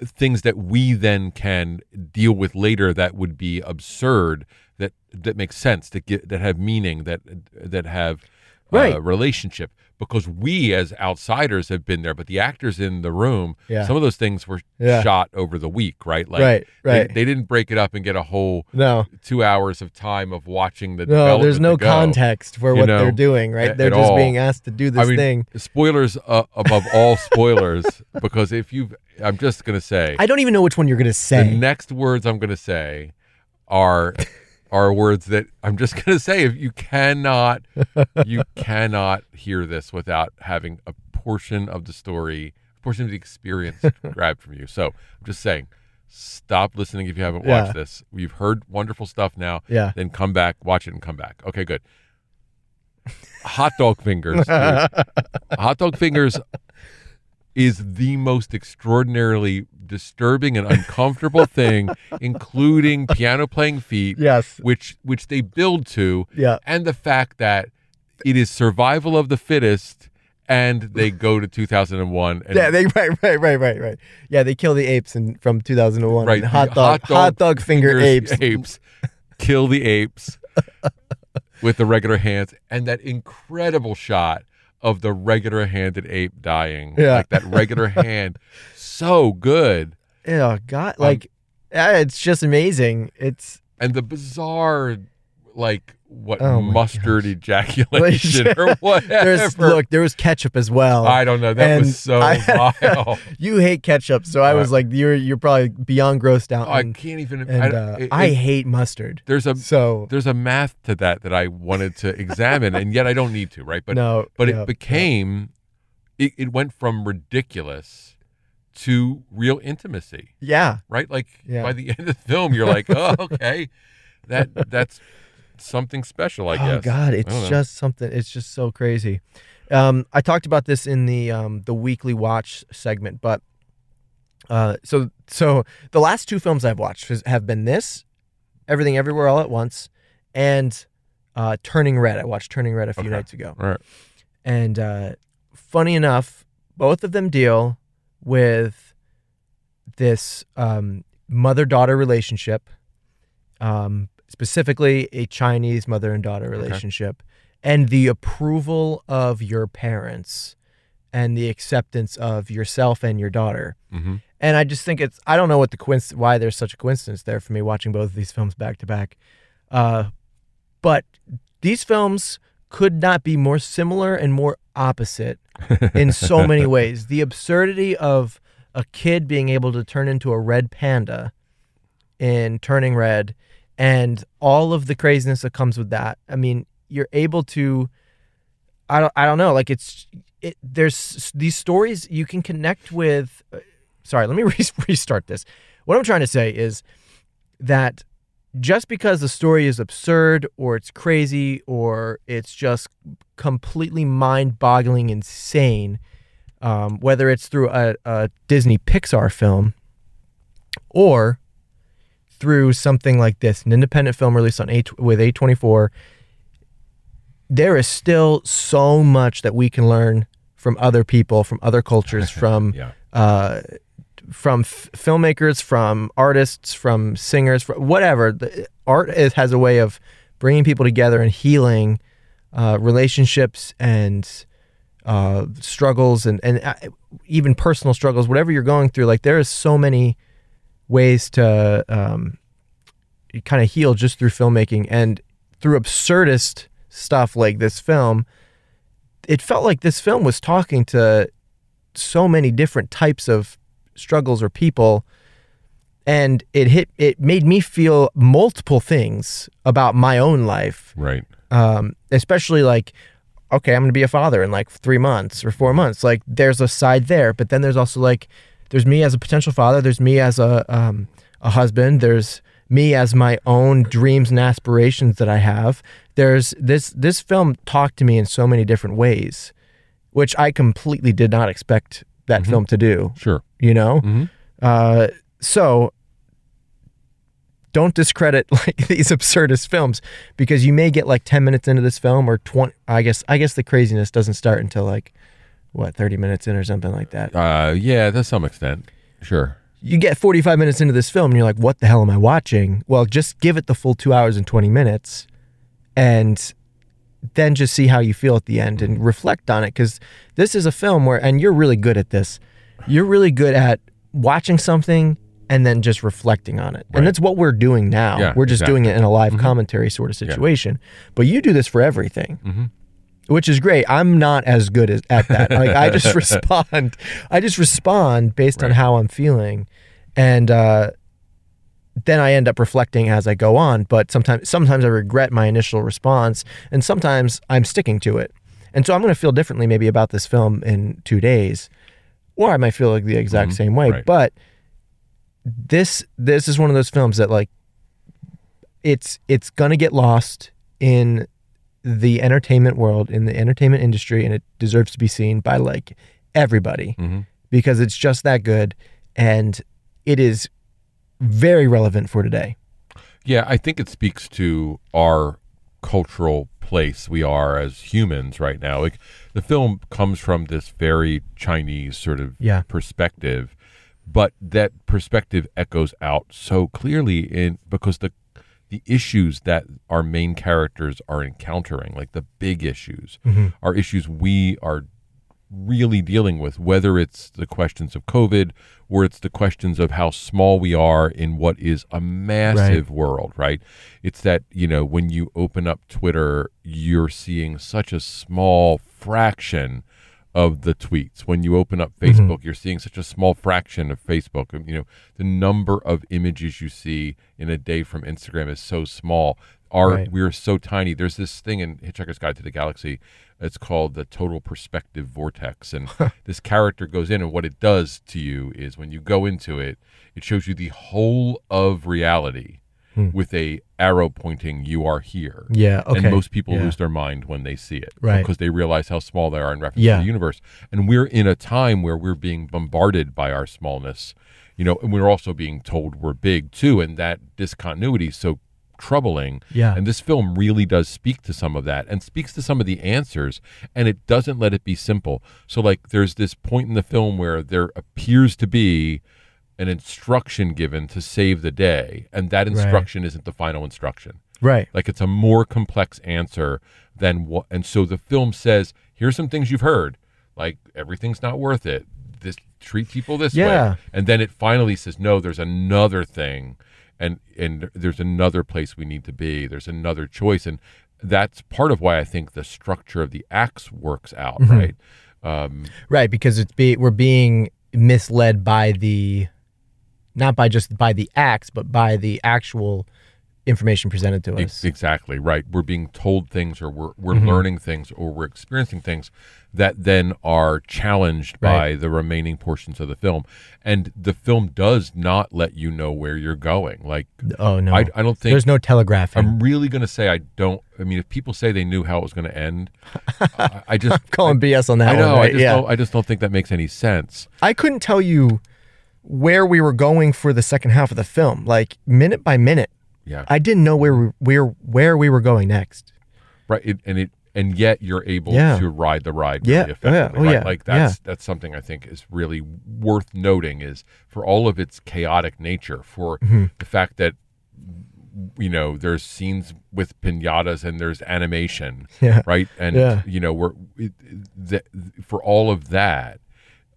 things that we then can deal with later that would be absurd that that make sense that get that have meaning that that have Right. uh, relationship because we as outsiders have been there but the actors in the room Yeah. some of those things were Yeah. shot over the week right like Right, right. they, didn't break it up and get a whole No, two hours of time of watching the no, there's no go. context for what know, they're doing. Right? They're at just all. being asked to do this I mean, thing. spoilers uh, above all spoilers because if you've, i'm just going to say I don't even know which one you're gonna say. the next words i'm going to say are are words that i'm just going to say if you cannot you cannot hear this without having a portion of the story a portion of the experience grabbed from you. So i'm just saying stop listening if you haven't Yeah. watched this. You've heard wonderful stuff now. Yeah. then come back watch it and come back. Okay good. Hot dog fingers hot dog fingers is the most extraordinarily disturbing and uncomfortable thing, including piano playing feet, Yes. which which they build to, Yeah. and the fact that it is survival of the fittest, and they go to 2001 and Yeah, they right, right, right, right, right. Yeah, they kill the apes in, from 2001. right and hot dog, hot dog, finger apes. apes kill the apes with the regular hands, and that incredible shot of the regular handed ape dying, Yeah. like that regular hand, so good. Oh God, um, like yeah, it's just amazing. It's and the bizarre like what Oh mustard gosh. ejaculation or whatever. there's look, there was ketchup as well. I don't know. That And was so I- vile. you hate ketchup, so I was like, you're you're probably beyond grossed out. Oh, I and can't even. and, I, uh, it- I hate mustard. there's a So there's a math to that that I wanted to examine, and yet I don't need to, right? But no, but yeah, it became, it, it went from ridiculous to real intimacy, yeah. right? Like Yeah. by the end of the film, you're like, oh, okay, that that's something special, I guess. Oh God, it's just something. It's just so crazy. Um, I talked about this in the um, the weekly watch segment, but uh, so so the last two films I've watched has, have been this Everything Everywhere All at Once, and uh, Turning Red. I watched Turning Red a few Okay. nights ago. Right. And uh, funny enough, both of them deal with this um, mother daughter relationship, um, specifically a Chinese mother and daughter relationship, and the approval of your parents and the acceptance of yourself and your daughter. Mm-hmm. And I just think it's I don't know what the coinc- why there's such a coincidence there for me watching both of these films back to back. Uh, but these films could not be more similar and more opposite in so many ways. The absurdity of a kid being able to turn into a red panda in Turning Red and all of the craziness that comes with that. I mean, you're able to I don't I don't know, like it's it there's these stories you can connect with uh, sorry, let me re- restart this. What I'm trying to say is that just because the story is absurd or it's crazy or it's just completely mind-boggling insane um, whether it's through a, a disney pixar film or through something like this an independent film released on a with a24 there is still so much that we can learn from other people from other cultures from Yeah. uh, from f- filmmakers, from artists, from singers, from whatever. The, art is, has a way of bringing people together and healing uh, relationships and uh, struggles and and uh, even personal struggles, whatever you're going through. Like there is so many ways to um, kind of heal just through filmmaking and through absurdist stuff like this film. It felt like this film was talking to so many different types of struggles or people and it hit it made me feel multiple things about my own life Right. um, especially like okay i'm gonna be a father in like three months or four months like there's a side there but then there's also like there's me as a potential father there's me as a um, a husband there's me as my own dreams and aspirations that i have there's this this film talked to me in so many different ways which i completely did not expect that film to do Sure. you know Mhm. uh, so don't discredit like these absurdist films because you may get like 10 minutes into this film or 20 i guess i guess the craziness doesn't start until like what 30 minutes in or something like that Uh, yeah, to some extent. Sure. you get 45 minutes into this film and you're like what the hell am i watching well just give it the full two hours and 20 minutes and then just see how you feel at the end and reflect on it because this is a film where and you're really good at this you're really good at watching something and then just reflecting on it Right. and that's what we're doing now Yeah, we're just doing it in a live Mhm. commentary sort of situation but you do this for everything Mhm. Which is great i'm not as good as, at that like i just respond i just respond based on how i'm feeling and uh then I end up reflecting as I go on, but sometimes sometimes I regret my initial response and sometimes I'm sticking to it. And so I'm going to feel differently maybe about this film in 2 days or I might feel like the exact Mhm. same way, Right. but this this is one of those films that like it's it's going to get lost in the entertainment world in the entertainment industry and it deserves to be seen by like everybody Mhm. because it's just that good and it is very relevant for today. Yeah, I think it speaks to our cultural place we are as humans right now. Like the film comes from this very Chinese sort of Yeah. perspective, but that perspective echoes out so clearly in because the the issues that our main characters are encountering, like the big issues, mm-hmm. are issues we are really dealing with, whether it's the questions of COVID or it's the questions of how small we are in what is a massive world, right? It's that, you know, when you open up Twitter, you're seeing such a small fraction of the tweets. When you open up mm-hmm. Facebook, you're seeing such a small fraction of Facebook. You know, the number of images you see in a day from Instagram is so small. Our Right. we're so tiny. There's this thing in Hitchhiker's Guide to the Galaxy. It's called the total perspective vortex, and this character goes in, and what it does to you is when you go into it, it shows you the whole of reality Mm. with a arrow pointing. You are here. Yeah, okay. And most people Yeah. lose their mind when they see it, Right. Because they realize how small they are in reference Yeah. to the universe. And we're in a time where we're being bombarded by our smallness, you know, and we're also being told we're big too, and that discontinuity is so troubling. Yeah. And this film really does speak to some of that and speaks to some of the answers and it doesn't let it be simple. So like there's this point in the film where there appears to be an instruction given to save the day and that instruction isn't the final instruction. Right. Like it's a more complex answer than what and so the film says, here's some things you've heard. Like everything's not worth it. This treat people this Yeah. way. And then it finally says, no, there's another thing and and there's another place we need to be. There's another choice. And that's part of why I think the structure of the acts works out, Mm-hmm. right? Um, Right, because it's be we're being misled by the not by just by the acts, but by the actual information presented to us. Exactly right. We're being told things, or we're we're Mm-hmm. learning things, or we're experiencing things that then are challenged Right. by the remaining portions of the film. And the film does not let you know where you're going. Like Oh no. I, I don't think There's no telegraphing. I'm really going to say I don't. I mean, if people say they knew how it was going to end, I, I just calling BS on that I know. one, I just yeah. don't. I just don't think that makes any sense. I couldn't tell you where we were going for the second half of the film, like minute by minute. Yeah. I didn't know where we where where we were going next. right it, and it and yet you're able Yeah. to ride the ride Yeah. really Oh, yeah. effectively Oh, right yeah. like that's that's something i think is really worth noting is for all of its chaotic nature for Mm-hmm. the fact that you know there's scenes with pinatas and there's animation Yeah. right and Yeah. you know we're it, the, for all of that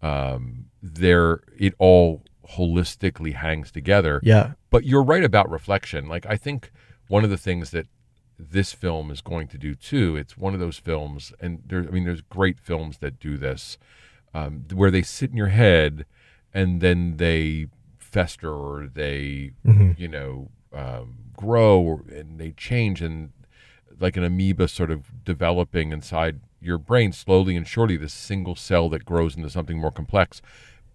um there it all holistically hangs together Yeah. but you're right about reflection. Like I think one of the things that this film is going to do too. It's one of those films, and there. I mean, there's great films that do this, um, where they sit in your head, and then they fester or they, you know, um, grow or, and they change, and like an amoeba sort of developing inside your brain slowly and surely. This single cell that grows into something more complex.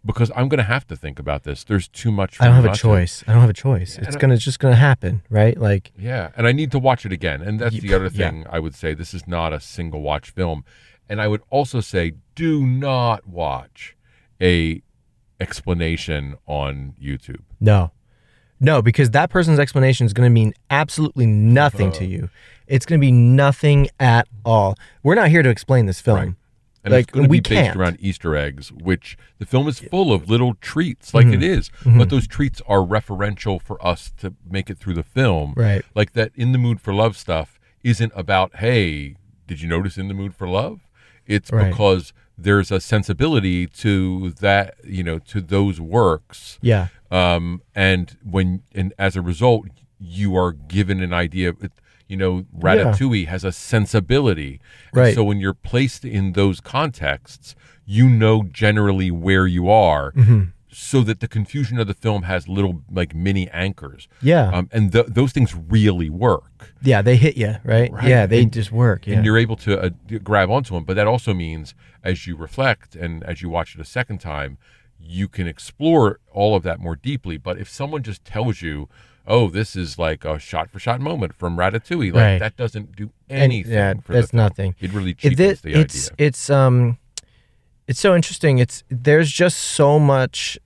Because I'm going to have to think about this. There's too much. I don't have a to. choice. I don't have a choice. It's gonna it's just gonna happen, right? Like Yeah, and I need to watch it again. And that's the other yeah. thing I would say. This is not a single watch film. And I would also say do not watch a explanation on YouTube. No. No, because that person's explanation is going to mean absolutely nothing Uh-huh. to you. It's going to be nothing at all. We're not here to explain this film. Right. And Like, it's going to be based can't. around Easter eggs, which the film is full of little treats, like Mm-hmm. it is. But those treats are referential for us to make it through the film. Right. Like that In the Mood for Love stuff isn't about, hey, did you notice In the Mood for Love? It's Right. because there's a sensibility to that, you know, to those works. Yeah. um, and when and as a result you are given an idea of you know ratatouille has a sensibility And so when you're placed in those contexts you know generally where you are Mm-hmm. so that the confusion of the film has little like mini anchors Yeah. um, and th- those things really work Yeah, they hit you, right? Right. Yeah, they And- just work. Yeah. and you're able to uh, grab onto them. But that also means, as you reflect and as you watch it a second time, you can explore all of that more deeply. But if someone just tells you, "Oh, this is like a shot-for-shot moment from Ratatouille," like Right. that doesn't do And- anything. yeah, for that's nothing. It really cheapens it- the it's idea. it's um it's so interesting. It's there's just so much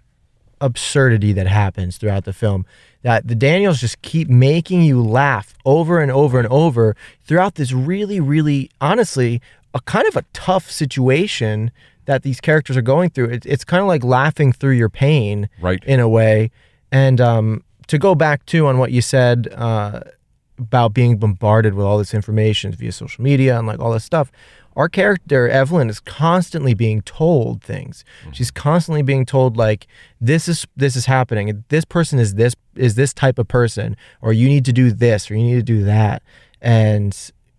absurdity that happens throughout the film that the Daniels just keep making you laugh over and over and over throughout this really really honestly a kind of a tough situation that these characters are going through. It, it's kind of like laughing through your pain Right. in a way. And um, to go back to on what you said uh, about being bombarded with all this information via social media and like all this stuff. Our character Evelyn is constantly being told things. She's constantly being told like this is this is happening. This person is this is this type of person, or you need to do this, or you need to do that, and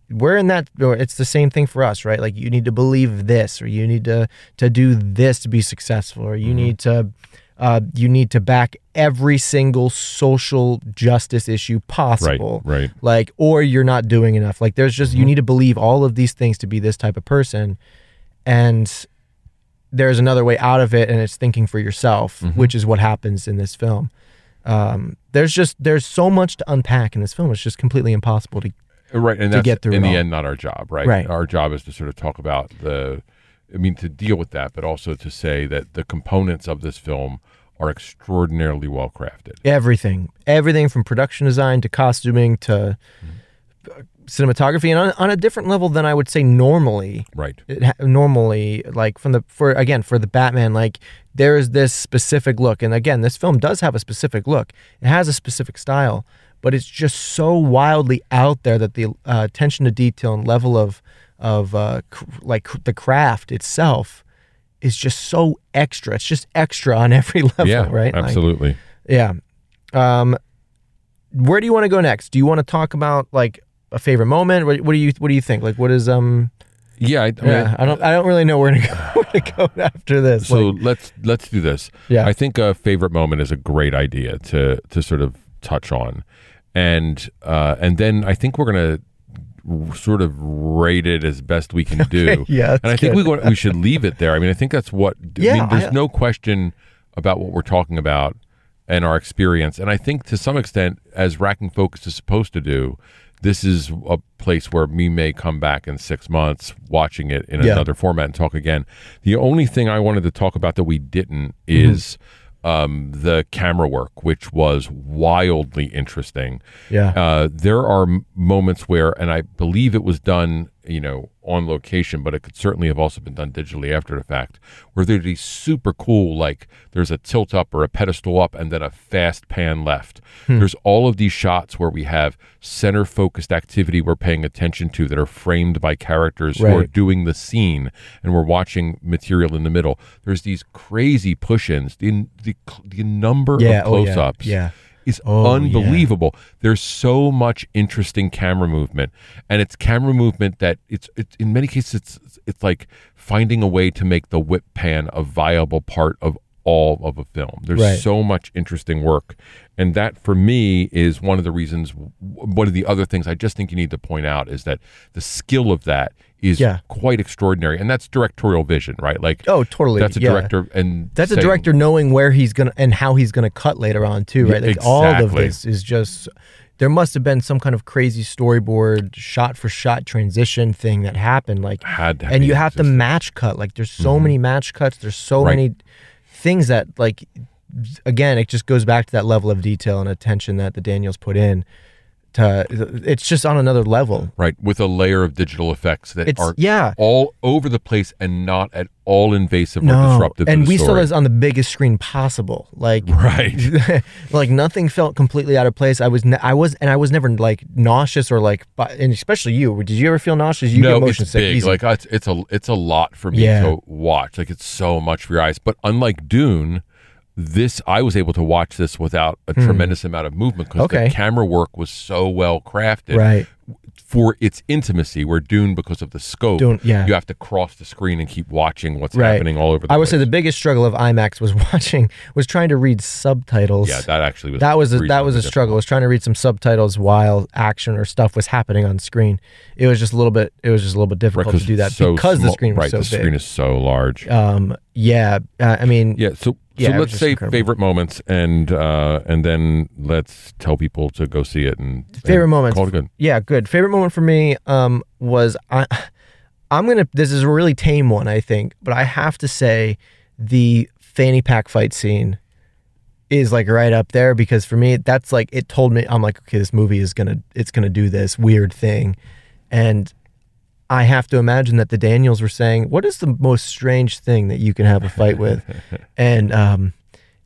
we're in that. Or it's the same thing for us, right? Like you need to believe this, or you need to to do this to be successful, or you need to uh, you need to back every single social justice issue possible right. right. like or you're not doing enough like there's just you need to believe all of these things to be this type of person and there's another way out of it and it's thinking for yourself which is what happens in this film um, there's just there's so much to unpack in this film it's just completely impossible to right and to that's get through in the all. end not our job right Right. our job is to sort of talk about the i mean to deal with that but also to say that the components of this film are extraordinarily well crafted. everything. Everything from production design to costuming to uh, cinematography and on, on a different level than i would say normally. Right. it normally like from the for again for the batman like there is this specific look. And again this film does have a specific look. It has a specific style but it's just so wildly out there that the uh, attention to detail and level of of uh, cr- like cr- the craft itself is just so extra it's just extra on every level yeah, right Like, absolutely. yeah. Um, where do you want to go next? Do you want to talk about like a favorite moment? What, what do you What do you think? Like, what is um? yeah, I, I mean, Yeah, I don't. I don't really know where to go. Where to go after this? So Like, let's let's do this. Yeah. I think a favorite moment is a great idea to to sort of touch on, and uh, and then I think we're gonna sort of rate it as best we can do. yeah, and I think we good. we should leave it there. I mean, I think that's what. I Yeah, mean, there's I- no question about what we're talking about and our experience, and I think to some extent, as Racking Focus is supposed to do. This is a place where we may come back in six months, watching it in Yeah. another format and talk again. The only thing I wanted to talk about that we didn't Mm-hmm. Um, the camera work, which was wildly interesting. Yeah. Uh, there are m- moments where, and I believe it was done, you know, on location, but it could certainly have also been done digitally after the fact, where there's these super cool, like there's a tilt up or a pedestal up and then a fast pan left. Hmm. There's all of these shots where we have center focused activity we're paying attention to that are framed by characters who are doing the scene and we're watching material in the middle. There's these crazy push ins, the, the, the number Yeah, of oh, yeah, close ups yeah. Is Oh, yeah. unbelievable. There's so much interesting camera movement, and it's camera movement that it's it's in many cases it's it's like finding a way to make the whip pan a viable part of all of a film. There's Right. so much interesting work, and that for me is one of the reasons. One of the other things I just think you need to point out is that the skill of that is Yeah. quite extraordinary, and that's directorial vision, right? Like Oh, totally, That's a yeah. director, and that's a director knowing where he's gonna and how he's gonna cut later on too, right? Like all of this is just. There must have been some kind of crazy storyboard, shot for shot transition thing that happened. Like, Had to and you have to match cut. Like, there's so mm-hmm. many match cuts. There's so Right. many things that, like, again, it just goes back to that level of detail and attention that the Daniels put in. To it's just on another level. right with a layer of digital effects that It's- are yeah. all over the place and not at all invasive or No, disruptive and we saw this on the biggest screen possible. Like, Right. like nothing felt completely out of place. I was, ne- I was, and I was never like nauseous or like, and especially you. Did you ever feel nauseous? You no, get motion it's sick big. easy. Like it's, it's a it's a lot for me Yeah. to watch. Like it's so much for your eyes. But unlike Dune, this I was able to watch this without a tremendous amount of movement because. Okay. the camera work was so well crafted. Right. For its intimacy, where Dune, because of the scope, Dune, yeah. you have to cross the screen and keep watching what's Right. happening all over the place. I would place. say the biggest struggle of IMAX was watching was trying to read subtitles. yeah, that actually was that was a, that was a struggle. Was trying to read some subtitles while action or stuff was happening on screen. It was just a little bit. It was just a little bit difficult to do that so because the screen was right, so the big. screen is so large. um. Yeah. Uh, I mean. Yeah, so Yeah, so let's say incredible. favorite moments and uh and then let's tell people to go see it and favorite and moments. Call it good. Yeah, good. Favorite moment for me um was I I'm going to this is a really tame one I think, but I have to say the fanny pack fight scene is like right up there because for me that's like it told me I'm like okay this movie is to it's going to do this weird thing and I have to imagine that the Daniels were saying, "What is the most strange thing that you can have a fight with?" and um,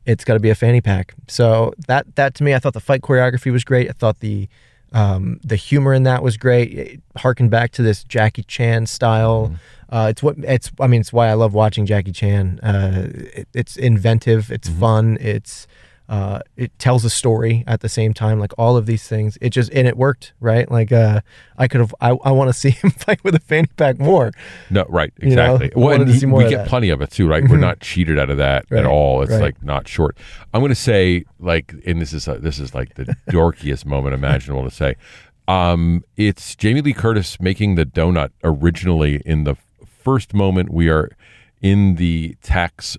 it's got to be a fanny pack. So that that to me, I thought the fight choreography was great. I thought the um, the humor in that was great. It harkened back to this Jackie Chan style. Uh, it's what it's. I mean, it's why I love watching Jackie Chan. Uh, it, it's inventive. It's fun. It's uh, it tells a story at the same time. Like all of these things, it just and it worked right. Like uh, I could have. I, I want to see him fight with a fanny pack more. No, right, You know, exactly. Well, and he- we get that. Mm-hmm. plenty of it too, right? We're not cheated out of that Right, at all. It's right. like not short. I'm going to say like, and this is uh, this is like the dorkiest moment imaginable to say. Um, it's Jamie Lee Curtis making the donut originally in the first moment we are in the tax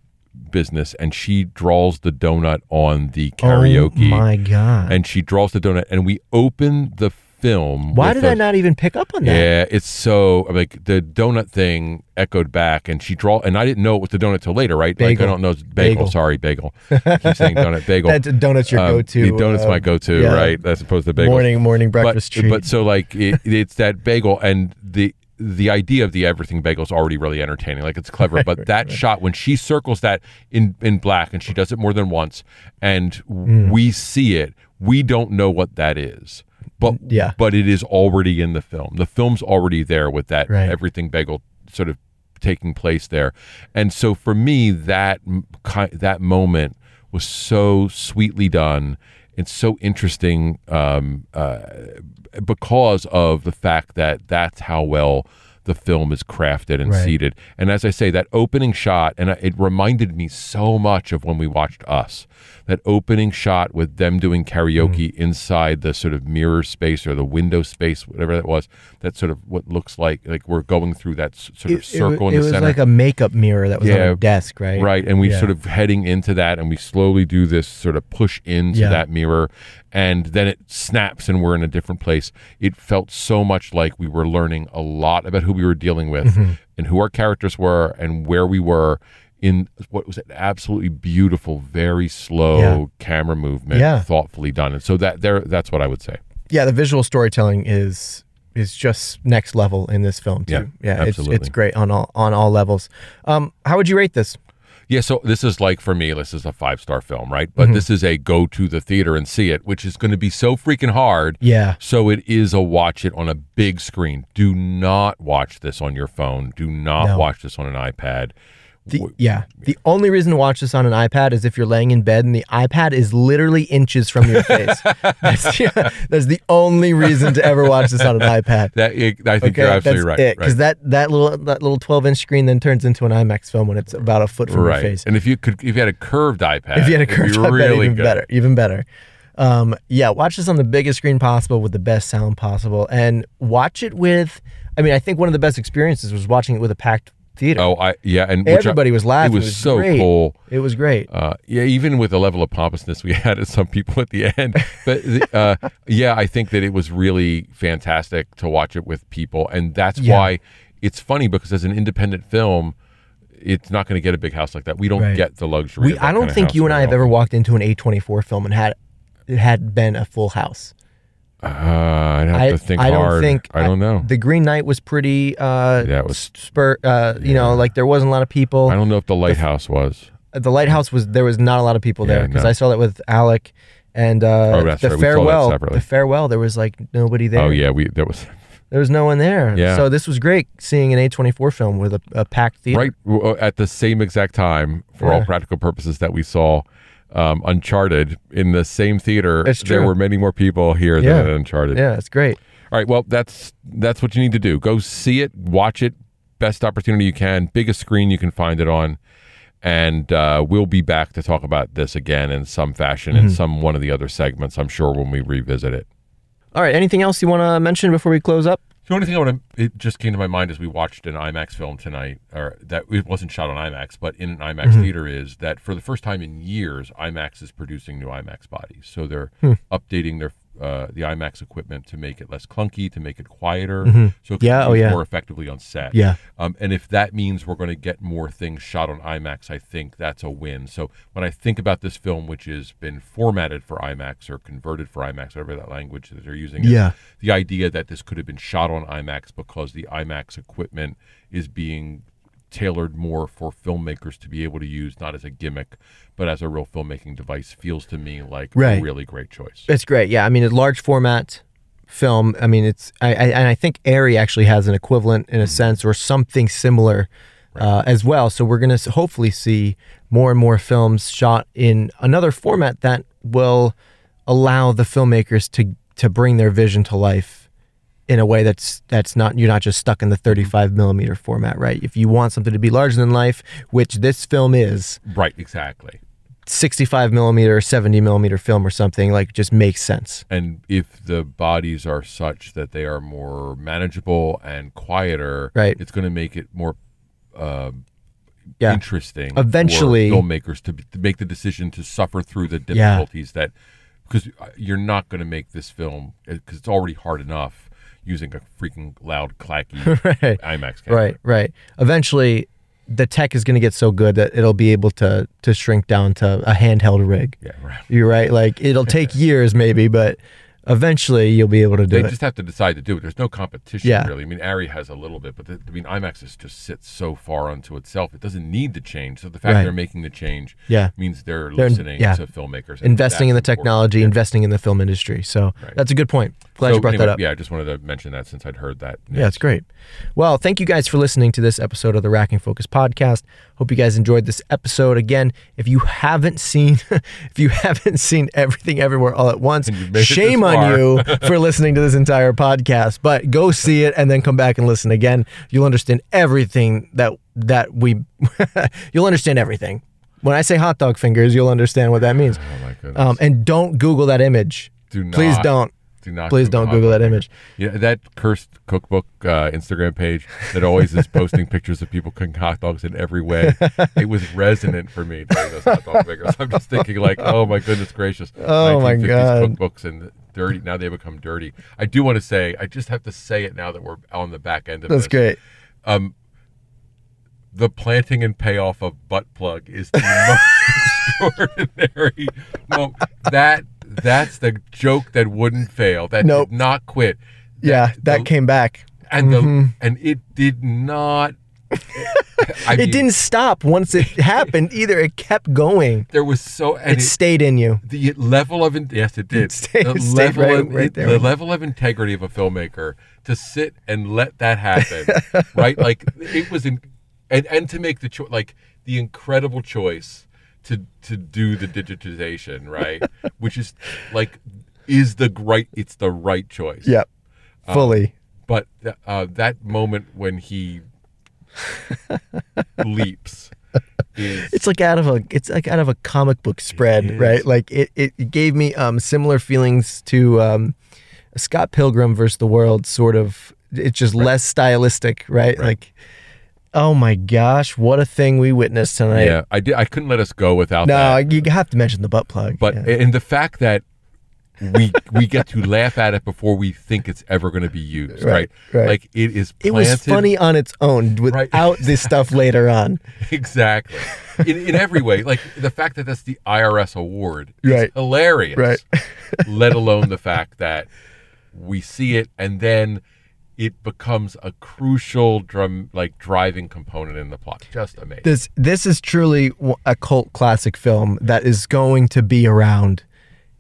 business, and she draws the donut on the karaoke Oh my god! and she draws the donut and we open the film. Why did I not even pick up on that? Yeah, it's so like the donut thing echoed back, and she draw, and I didn't know it was the donut till later, right? Like I don't know, it's bagel. Bagel. Sorry, bagel. I keep saying donut, bagel. That's donut's your Um, go-to. the donut's uh, my go-to, yeah. right? As opposed to bagel. Morning morning breakfast but, treat. But so like it, it's that bagel and the the idea of the everything bagel is already really entertaining. Like it's clever, but that shot when she circles that in in black and she does it more than once, and Hmm. we see it, we don't know what that is. But Yeah. but it is already in the film. The film's already there with that Right. everything bagel sort of taking place there, and so for me that that moment was so sweetly done and so interesting um, uh, because of the fact that that's how well the film is crafted and Right. seated. And as I say, that opening shot, and it reminded me so much of when we watched Us. That opening shot with them doing karaoke Mm. inside the sort of mirror space or the window space, whatever that was. That sort of what looks like like we're going through that sort of it, circle it, in it the was center. like a makeup mirror that was on Yeah, a desk, right? Right. And we Yeah. sort of heading into that and we slowly do this sort of push into Yeah. that mirror and then it snaps and we're in a different place. It felt so much like we were learning a lot about who we were dealing with Mm-hmm. and who our characters were and where we were in what was an absolutely beautiful, very slow Yeah. camera movement, Yeah. thoughtfully done. And so that there that's what I would say. yeah, the visual storytelling is is just next level in this film too. Yeah, Yeah, it's, absolutely. it's great on all on all levels. Um, how would you rate this? Yeah, so this is like for me, this is a five star film, right? Mm-hmm. But this is a go to the theater and see it, which is going to be so freaking hard. Yeah. So it is a watch it on a big screen. Do not watch this on your phone. Do not No. watch this on an iPad. The, yeah. The only reason to watch this on an iPad is if you're laying in bed and the iPad is literally inches from your face. that's, yeah, that's the only reason to ever watch this on an iPad. That I think Okay, you're absolutely that's right. Because right. that that little that little 12 inch screen then turns into an IMAX film when it's about a foot from right. your face. And if you could, if you had a curved iPad, if you had a it'd be curved iPad, really even good. better, even better. Um, yeah, watch this on the biggest screen possible with the best sound possible, and watch it with. I mean, I think one of the best experiences was watching it with a packed theater. Oh, I yeah, and which I- Everybody was laughing. It was, It was so great. cool. It was great. Uh, yeah, even with the level of pompousness we had at some people at the end, but uh, yeah, I think that it was really fantastic to watch it with people, and that's Yeah. why it's funny because as an independent film, it's not going to get a big house like that. We don't Right. get the luxury. We, I don't think you and I have ever walked into an A24 film and had it had been a full house. Uh, I'd have I, to think I don't hard. think I don't know. The Green Knight was pretty. Uh, Yeah, was- spur. Uh, You know, like there wasn't a lot of people. I don't know if the lighthouse was. the lighthouse was there was not a lot of people there because no. I saw that with Alec and uh, Oh, that's the right. That farewell. The farewell, there was like nobody there. Oh yeah, we there was there was no one there. Yeah. So this was great seeing an A24 film with a, a packed theater. right at the same exact time for all practical purposes that we saw um, Uncharted in the same theater. It's There were many more people here Yeah. than Uncharted. Yeah, it's great. All right, well that's that's what you need to do. Go see it, watch it, best opportunity you can, biggest screen you can find it on, and uh, we'll be back to talk about this again in some fashion Mm-hmm. in some one of the other segments. I'm sure when we revisit it. All right. Anything else you want to mention before we close up? The only thing I want to, it just came to my mind as we watched an IMAX film tonight, or that it wasn't shot on IMAX, but in an IMAX Mm-hmm. theater, is that for the first time in years, IMAX is producing new IMAX bodies. So they're Hmm. updating their uh, the IMAX equipment to make it less clunky, to make it quieter, so it can Mm-hmm. Yeah, oh, yeah. more effectively on set. Yeah. Um, and if that means we're going to get more things shot on IMAX, I think that's a win. So when I think about this film, which has been formatted for IMAX or converted for IMAX, whatever that language that they're using, Yeah. the idea that this could have been shot on IMAX because the IMAX equipment is being tailored more for filmmakers to be able to use, not as a gimmick, but as a real filmmaking device, feels to me like Right. a really great choice. It's great. Yeah, I mean, a large format film. I mean, it's I, I and I think ARRI actually has an equivalent in a sense or something similar uh, as well. So we're gonna hopefully see more and more films shot in another format that will allow the filmmakers to to bring their vision to life in a way that's that's not you're not just stuck in the 35 millimeter format, right? If you want something to be larger than life, which this film is, Right, exactly. 65 millimeter, 70 millimeter film or something like just makes sense. And if the bodies are such that they are more manageable and quieter, Right. it's going to make it more uh, Yeah. interesting Eventually- for filmmakers to, to make the decision to suffer through the difficulties that because you're not going to make this film because it's already hard enough using a freaking loud clacky Right. IMAX camera. Right, right. Eventually, the tech is going to get so good that it'll be able to to shrink down to a handheld rig. Yeah, right. You're right. Like it'll take years, maybe, but eventually you'll be able to do They it. They just have to decide to do it. There's no competition Yeah. really. I mean, ARRI has a little bit, but the, I mean, IMAX is just sits so far onto itself. It doesn't need to change. So the fact Right. they're making the change Yeah. means they're, They're- listening yeah. to filmmakers, investing in the important. technology, investing in the film industry. So Right. that's a good point. Glad So you brought anyway, that up. Yeah, I just wanted to mention that since I'd heard that. Yeah, it's great. Well, thank you guys for listening to this episode of the Racking Focus podcast. Hope you guys enjoyed this episode. Again, if you haven't seen if you haven't seen everything everywhere all at once, And you've made it shame on you for listening to this entire podcast. But go see it and then come back and listen again. You'll understand everything that that we you'll understand everything. When I say hot dog fingers, you'll understand what that means. Oh my goodness. Um, and don't Google that image. Do not. Please don't. Do not. Please don't Google that image. Yeah, that cursed cookbook uh, Instagram page that always is posting pictures of people cooking hot dogs in every way. It was resonant for me during those hot dog figures. I'm just thinking, like, oh my goodness gracious! Oh, my 1950s God. Cookbooks and dirty. Now they become dirty. I do want to say, I just have to say it now that we're on the back end of it. That's this. great. the planting and payoff of butt plug is the most extraordinary. mo- that that's the joke that wouldn't fail. That Nope. did not quit. Yeah, that the- came back. and the mm-hmm. and it did not. I It didn't stop once it happened either. It kept going. There was so and It stayed in you. the level of yes, it did. It stayed- the it stayed level right- of, right there. the level of integrity of a filmmaker to sit and let that happen, right? Like it was in, and and to make the choice, like the incredible choice to to do the digitization, right? Which is like is the right. It's the right choice. Yep. Fully. But uh, that moment when he leaps is it's like out of a it's like out of a comic book spread, right? Like it, it gave me um similar feelings to um Scott Pilgrim versus the World sort of it's just less stylistic, right? Like oh my gosh, what a thing we witnessed tonight. yeah. I did. I couldn't let us go without No, that. you have to mention the butt plug. But yeah. and the fact that we we get to laugh at it before we think it's ever going to be used, Right, right? right. Like it is. it was funny on its own Right. without this stuff later on. exactly in, in every way. Like the fact that that's the IRS award is Right. hilarious. Right. let alone the fact that we see it and then it becomes a crucial drum like driving component in the plot. Just amazing. This this is truly a cult classic film that is going to be around.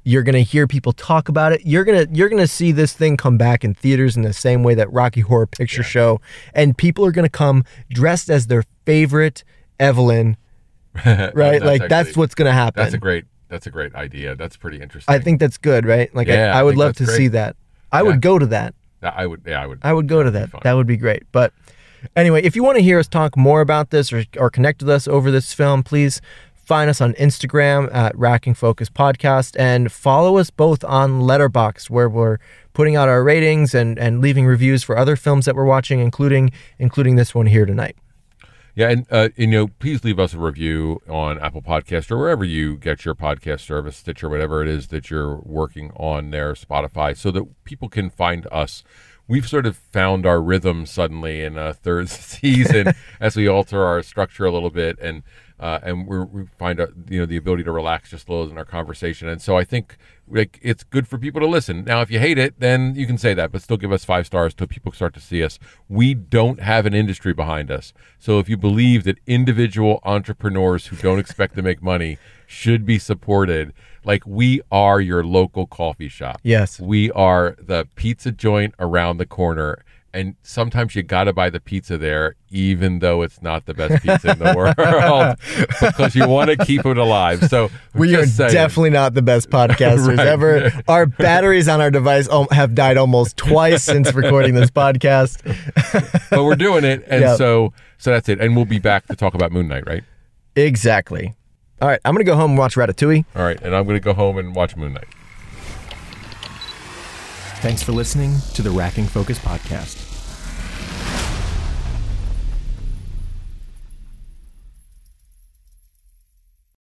You're gonna hear people talk about it. You're gonna you're gonna see this thing come back in theaters in the same way that Rocky Horror Picture Show, and people are gonna come dressed as their favorite Evelyn. Right, like that's what's gonna happen. That's a great. That's a great idea. That's pretty interesting. I think that's good, right? Like Yeah, I, I would love to that's see that. I Yeah. would go to that. I would. Yeah, I would. I would go to that. That would be great. But anyway, if you want to hear us talk more about this or, or connect with us over this film, please find us on Instagram at Racking Focus Podcast and follow us both on Letterboxd, where we're putting out our ratings and, and leaving reviews for other films that we're watching, including including this one here tonight. Yeah, and uh, you know, please leave us a review on Apple Podcast or wherever you get your podcast service, Stitcher, whatever it is that you're working on there, Spotify, so that people can find us. We've sort of found our rhythm suddenly in a third season as we alter our structure a little bit, and uh, and we're, we find out you know the ability to relax just a little in our conversation. And so I think like it's good for people to listen. Now, if you hate it, then you can say that, but still give us five stars till people start to see us. We don't have an industry behind us, so if you believe that individual entrepreneurs who don't expect to make money should be supported, like we are your local coffee shop. Yes. We are the pizza joint around the corner. And sometimes you got to buy the pizza there, even though it's not the best pizza in the world, because you want to keep it alive. So We are saying. definitely not the best podcasters Right. ever. Our batteries on our device have died almost twice since recording this podcast. but we're doing it, and Yeah. so so that's it. And we'll be back to talk about Moon Knight, right? Exactly. All right, I'm gonna go home and watch Ratatouille. All right, and I'm going to go home and watch Moon Knight. Thanks for listening to the Racking Focus podcast.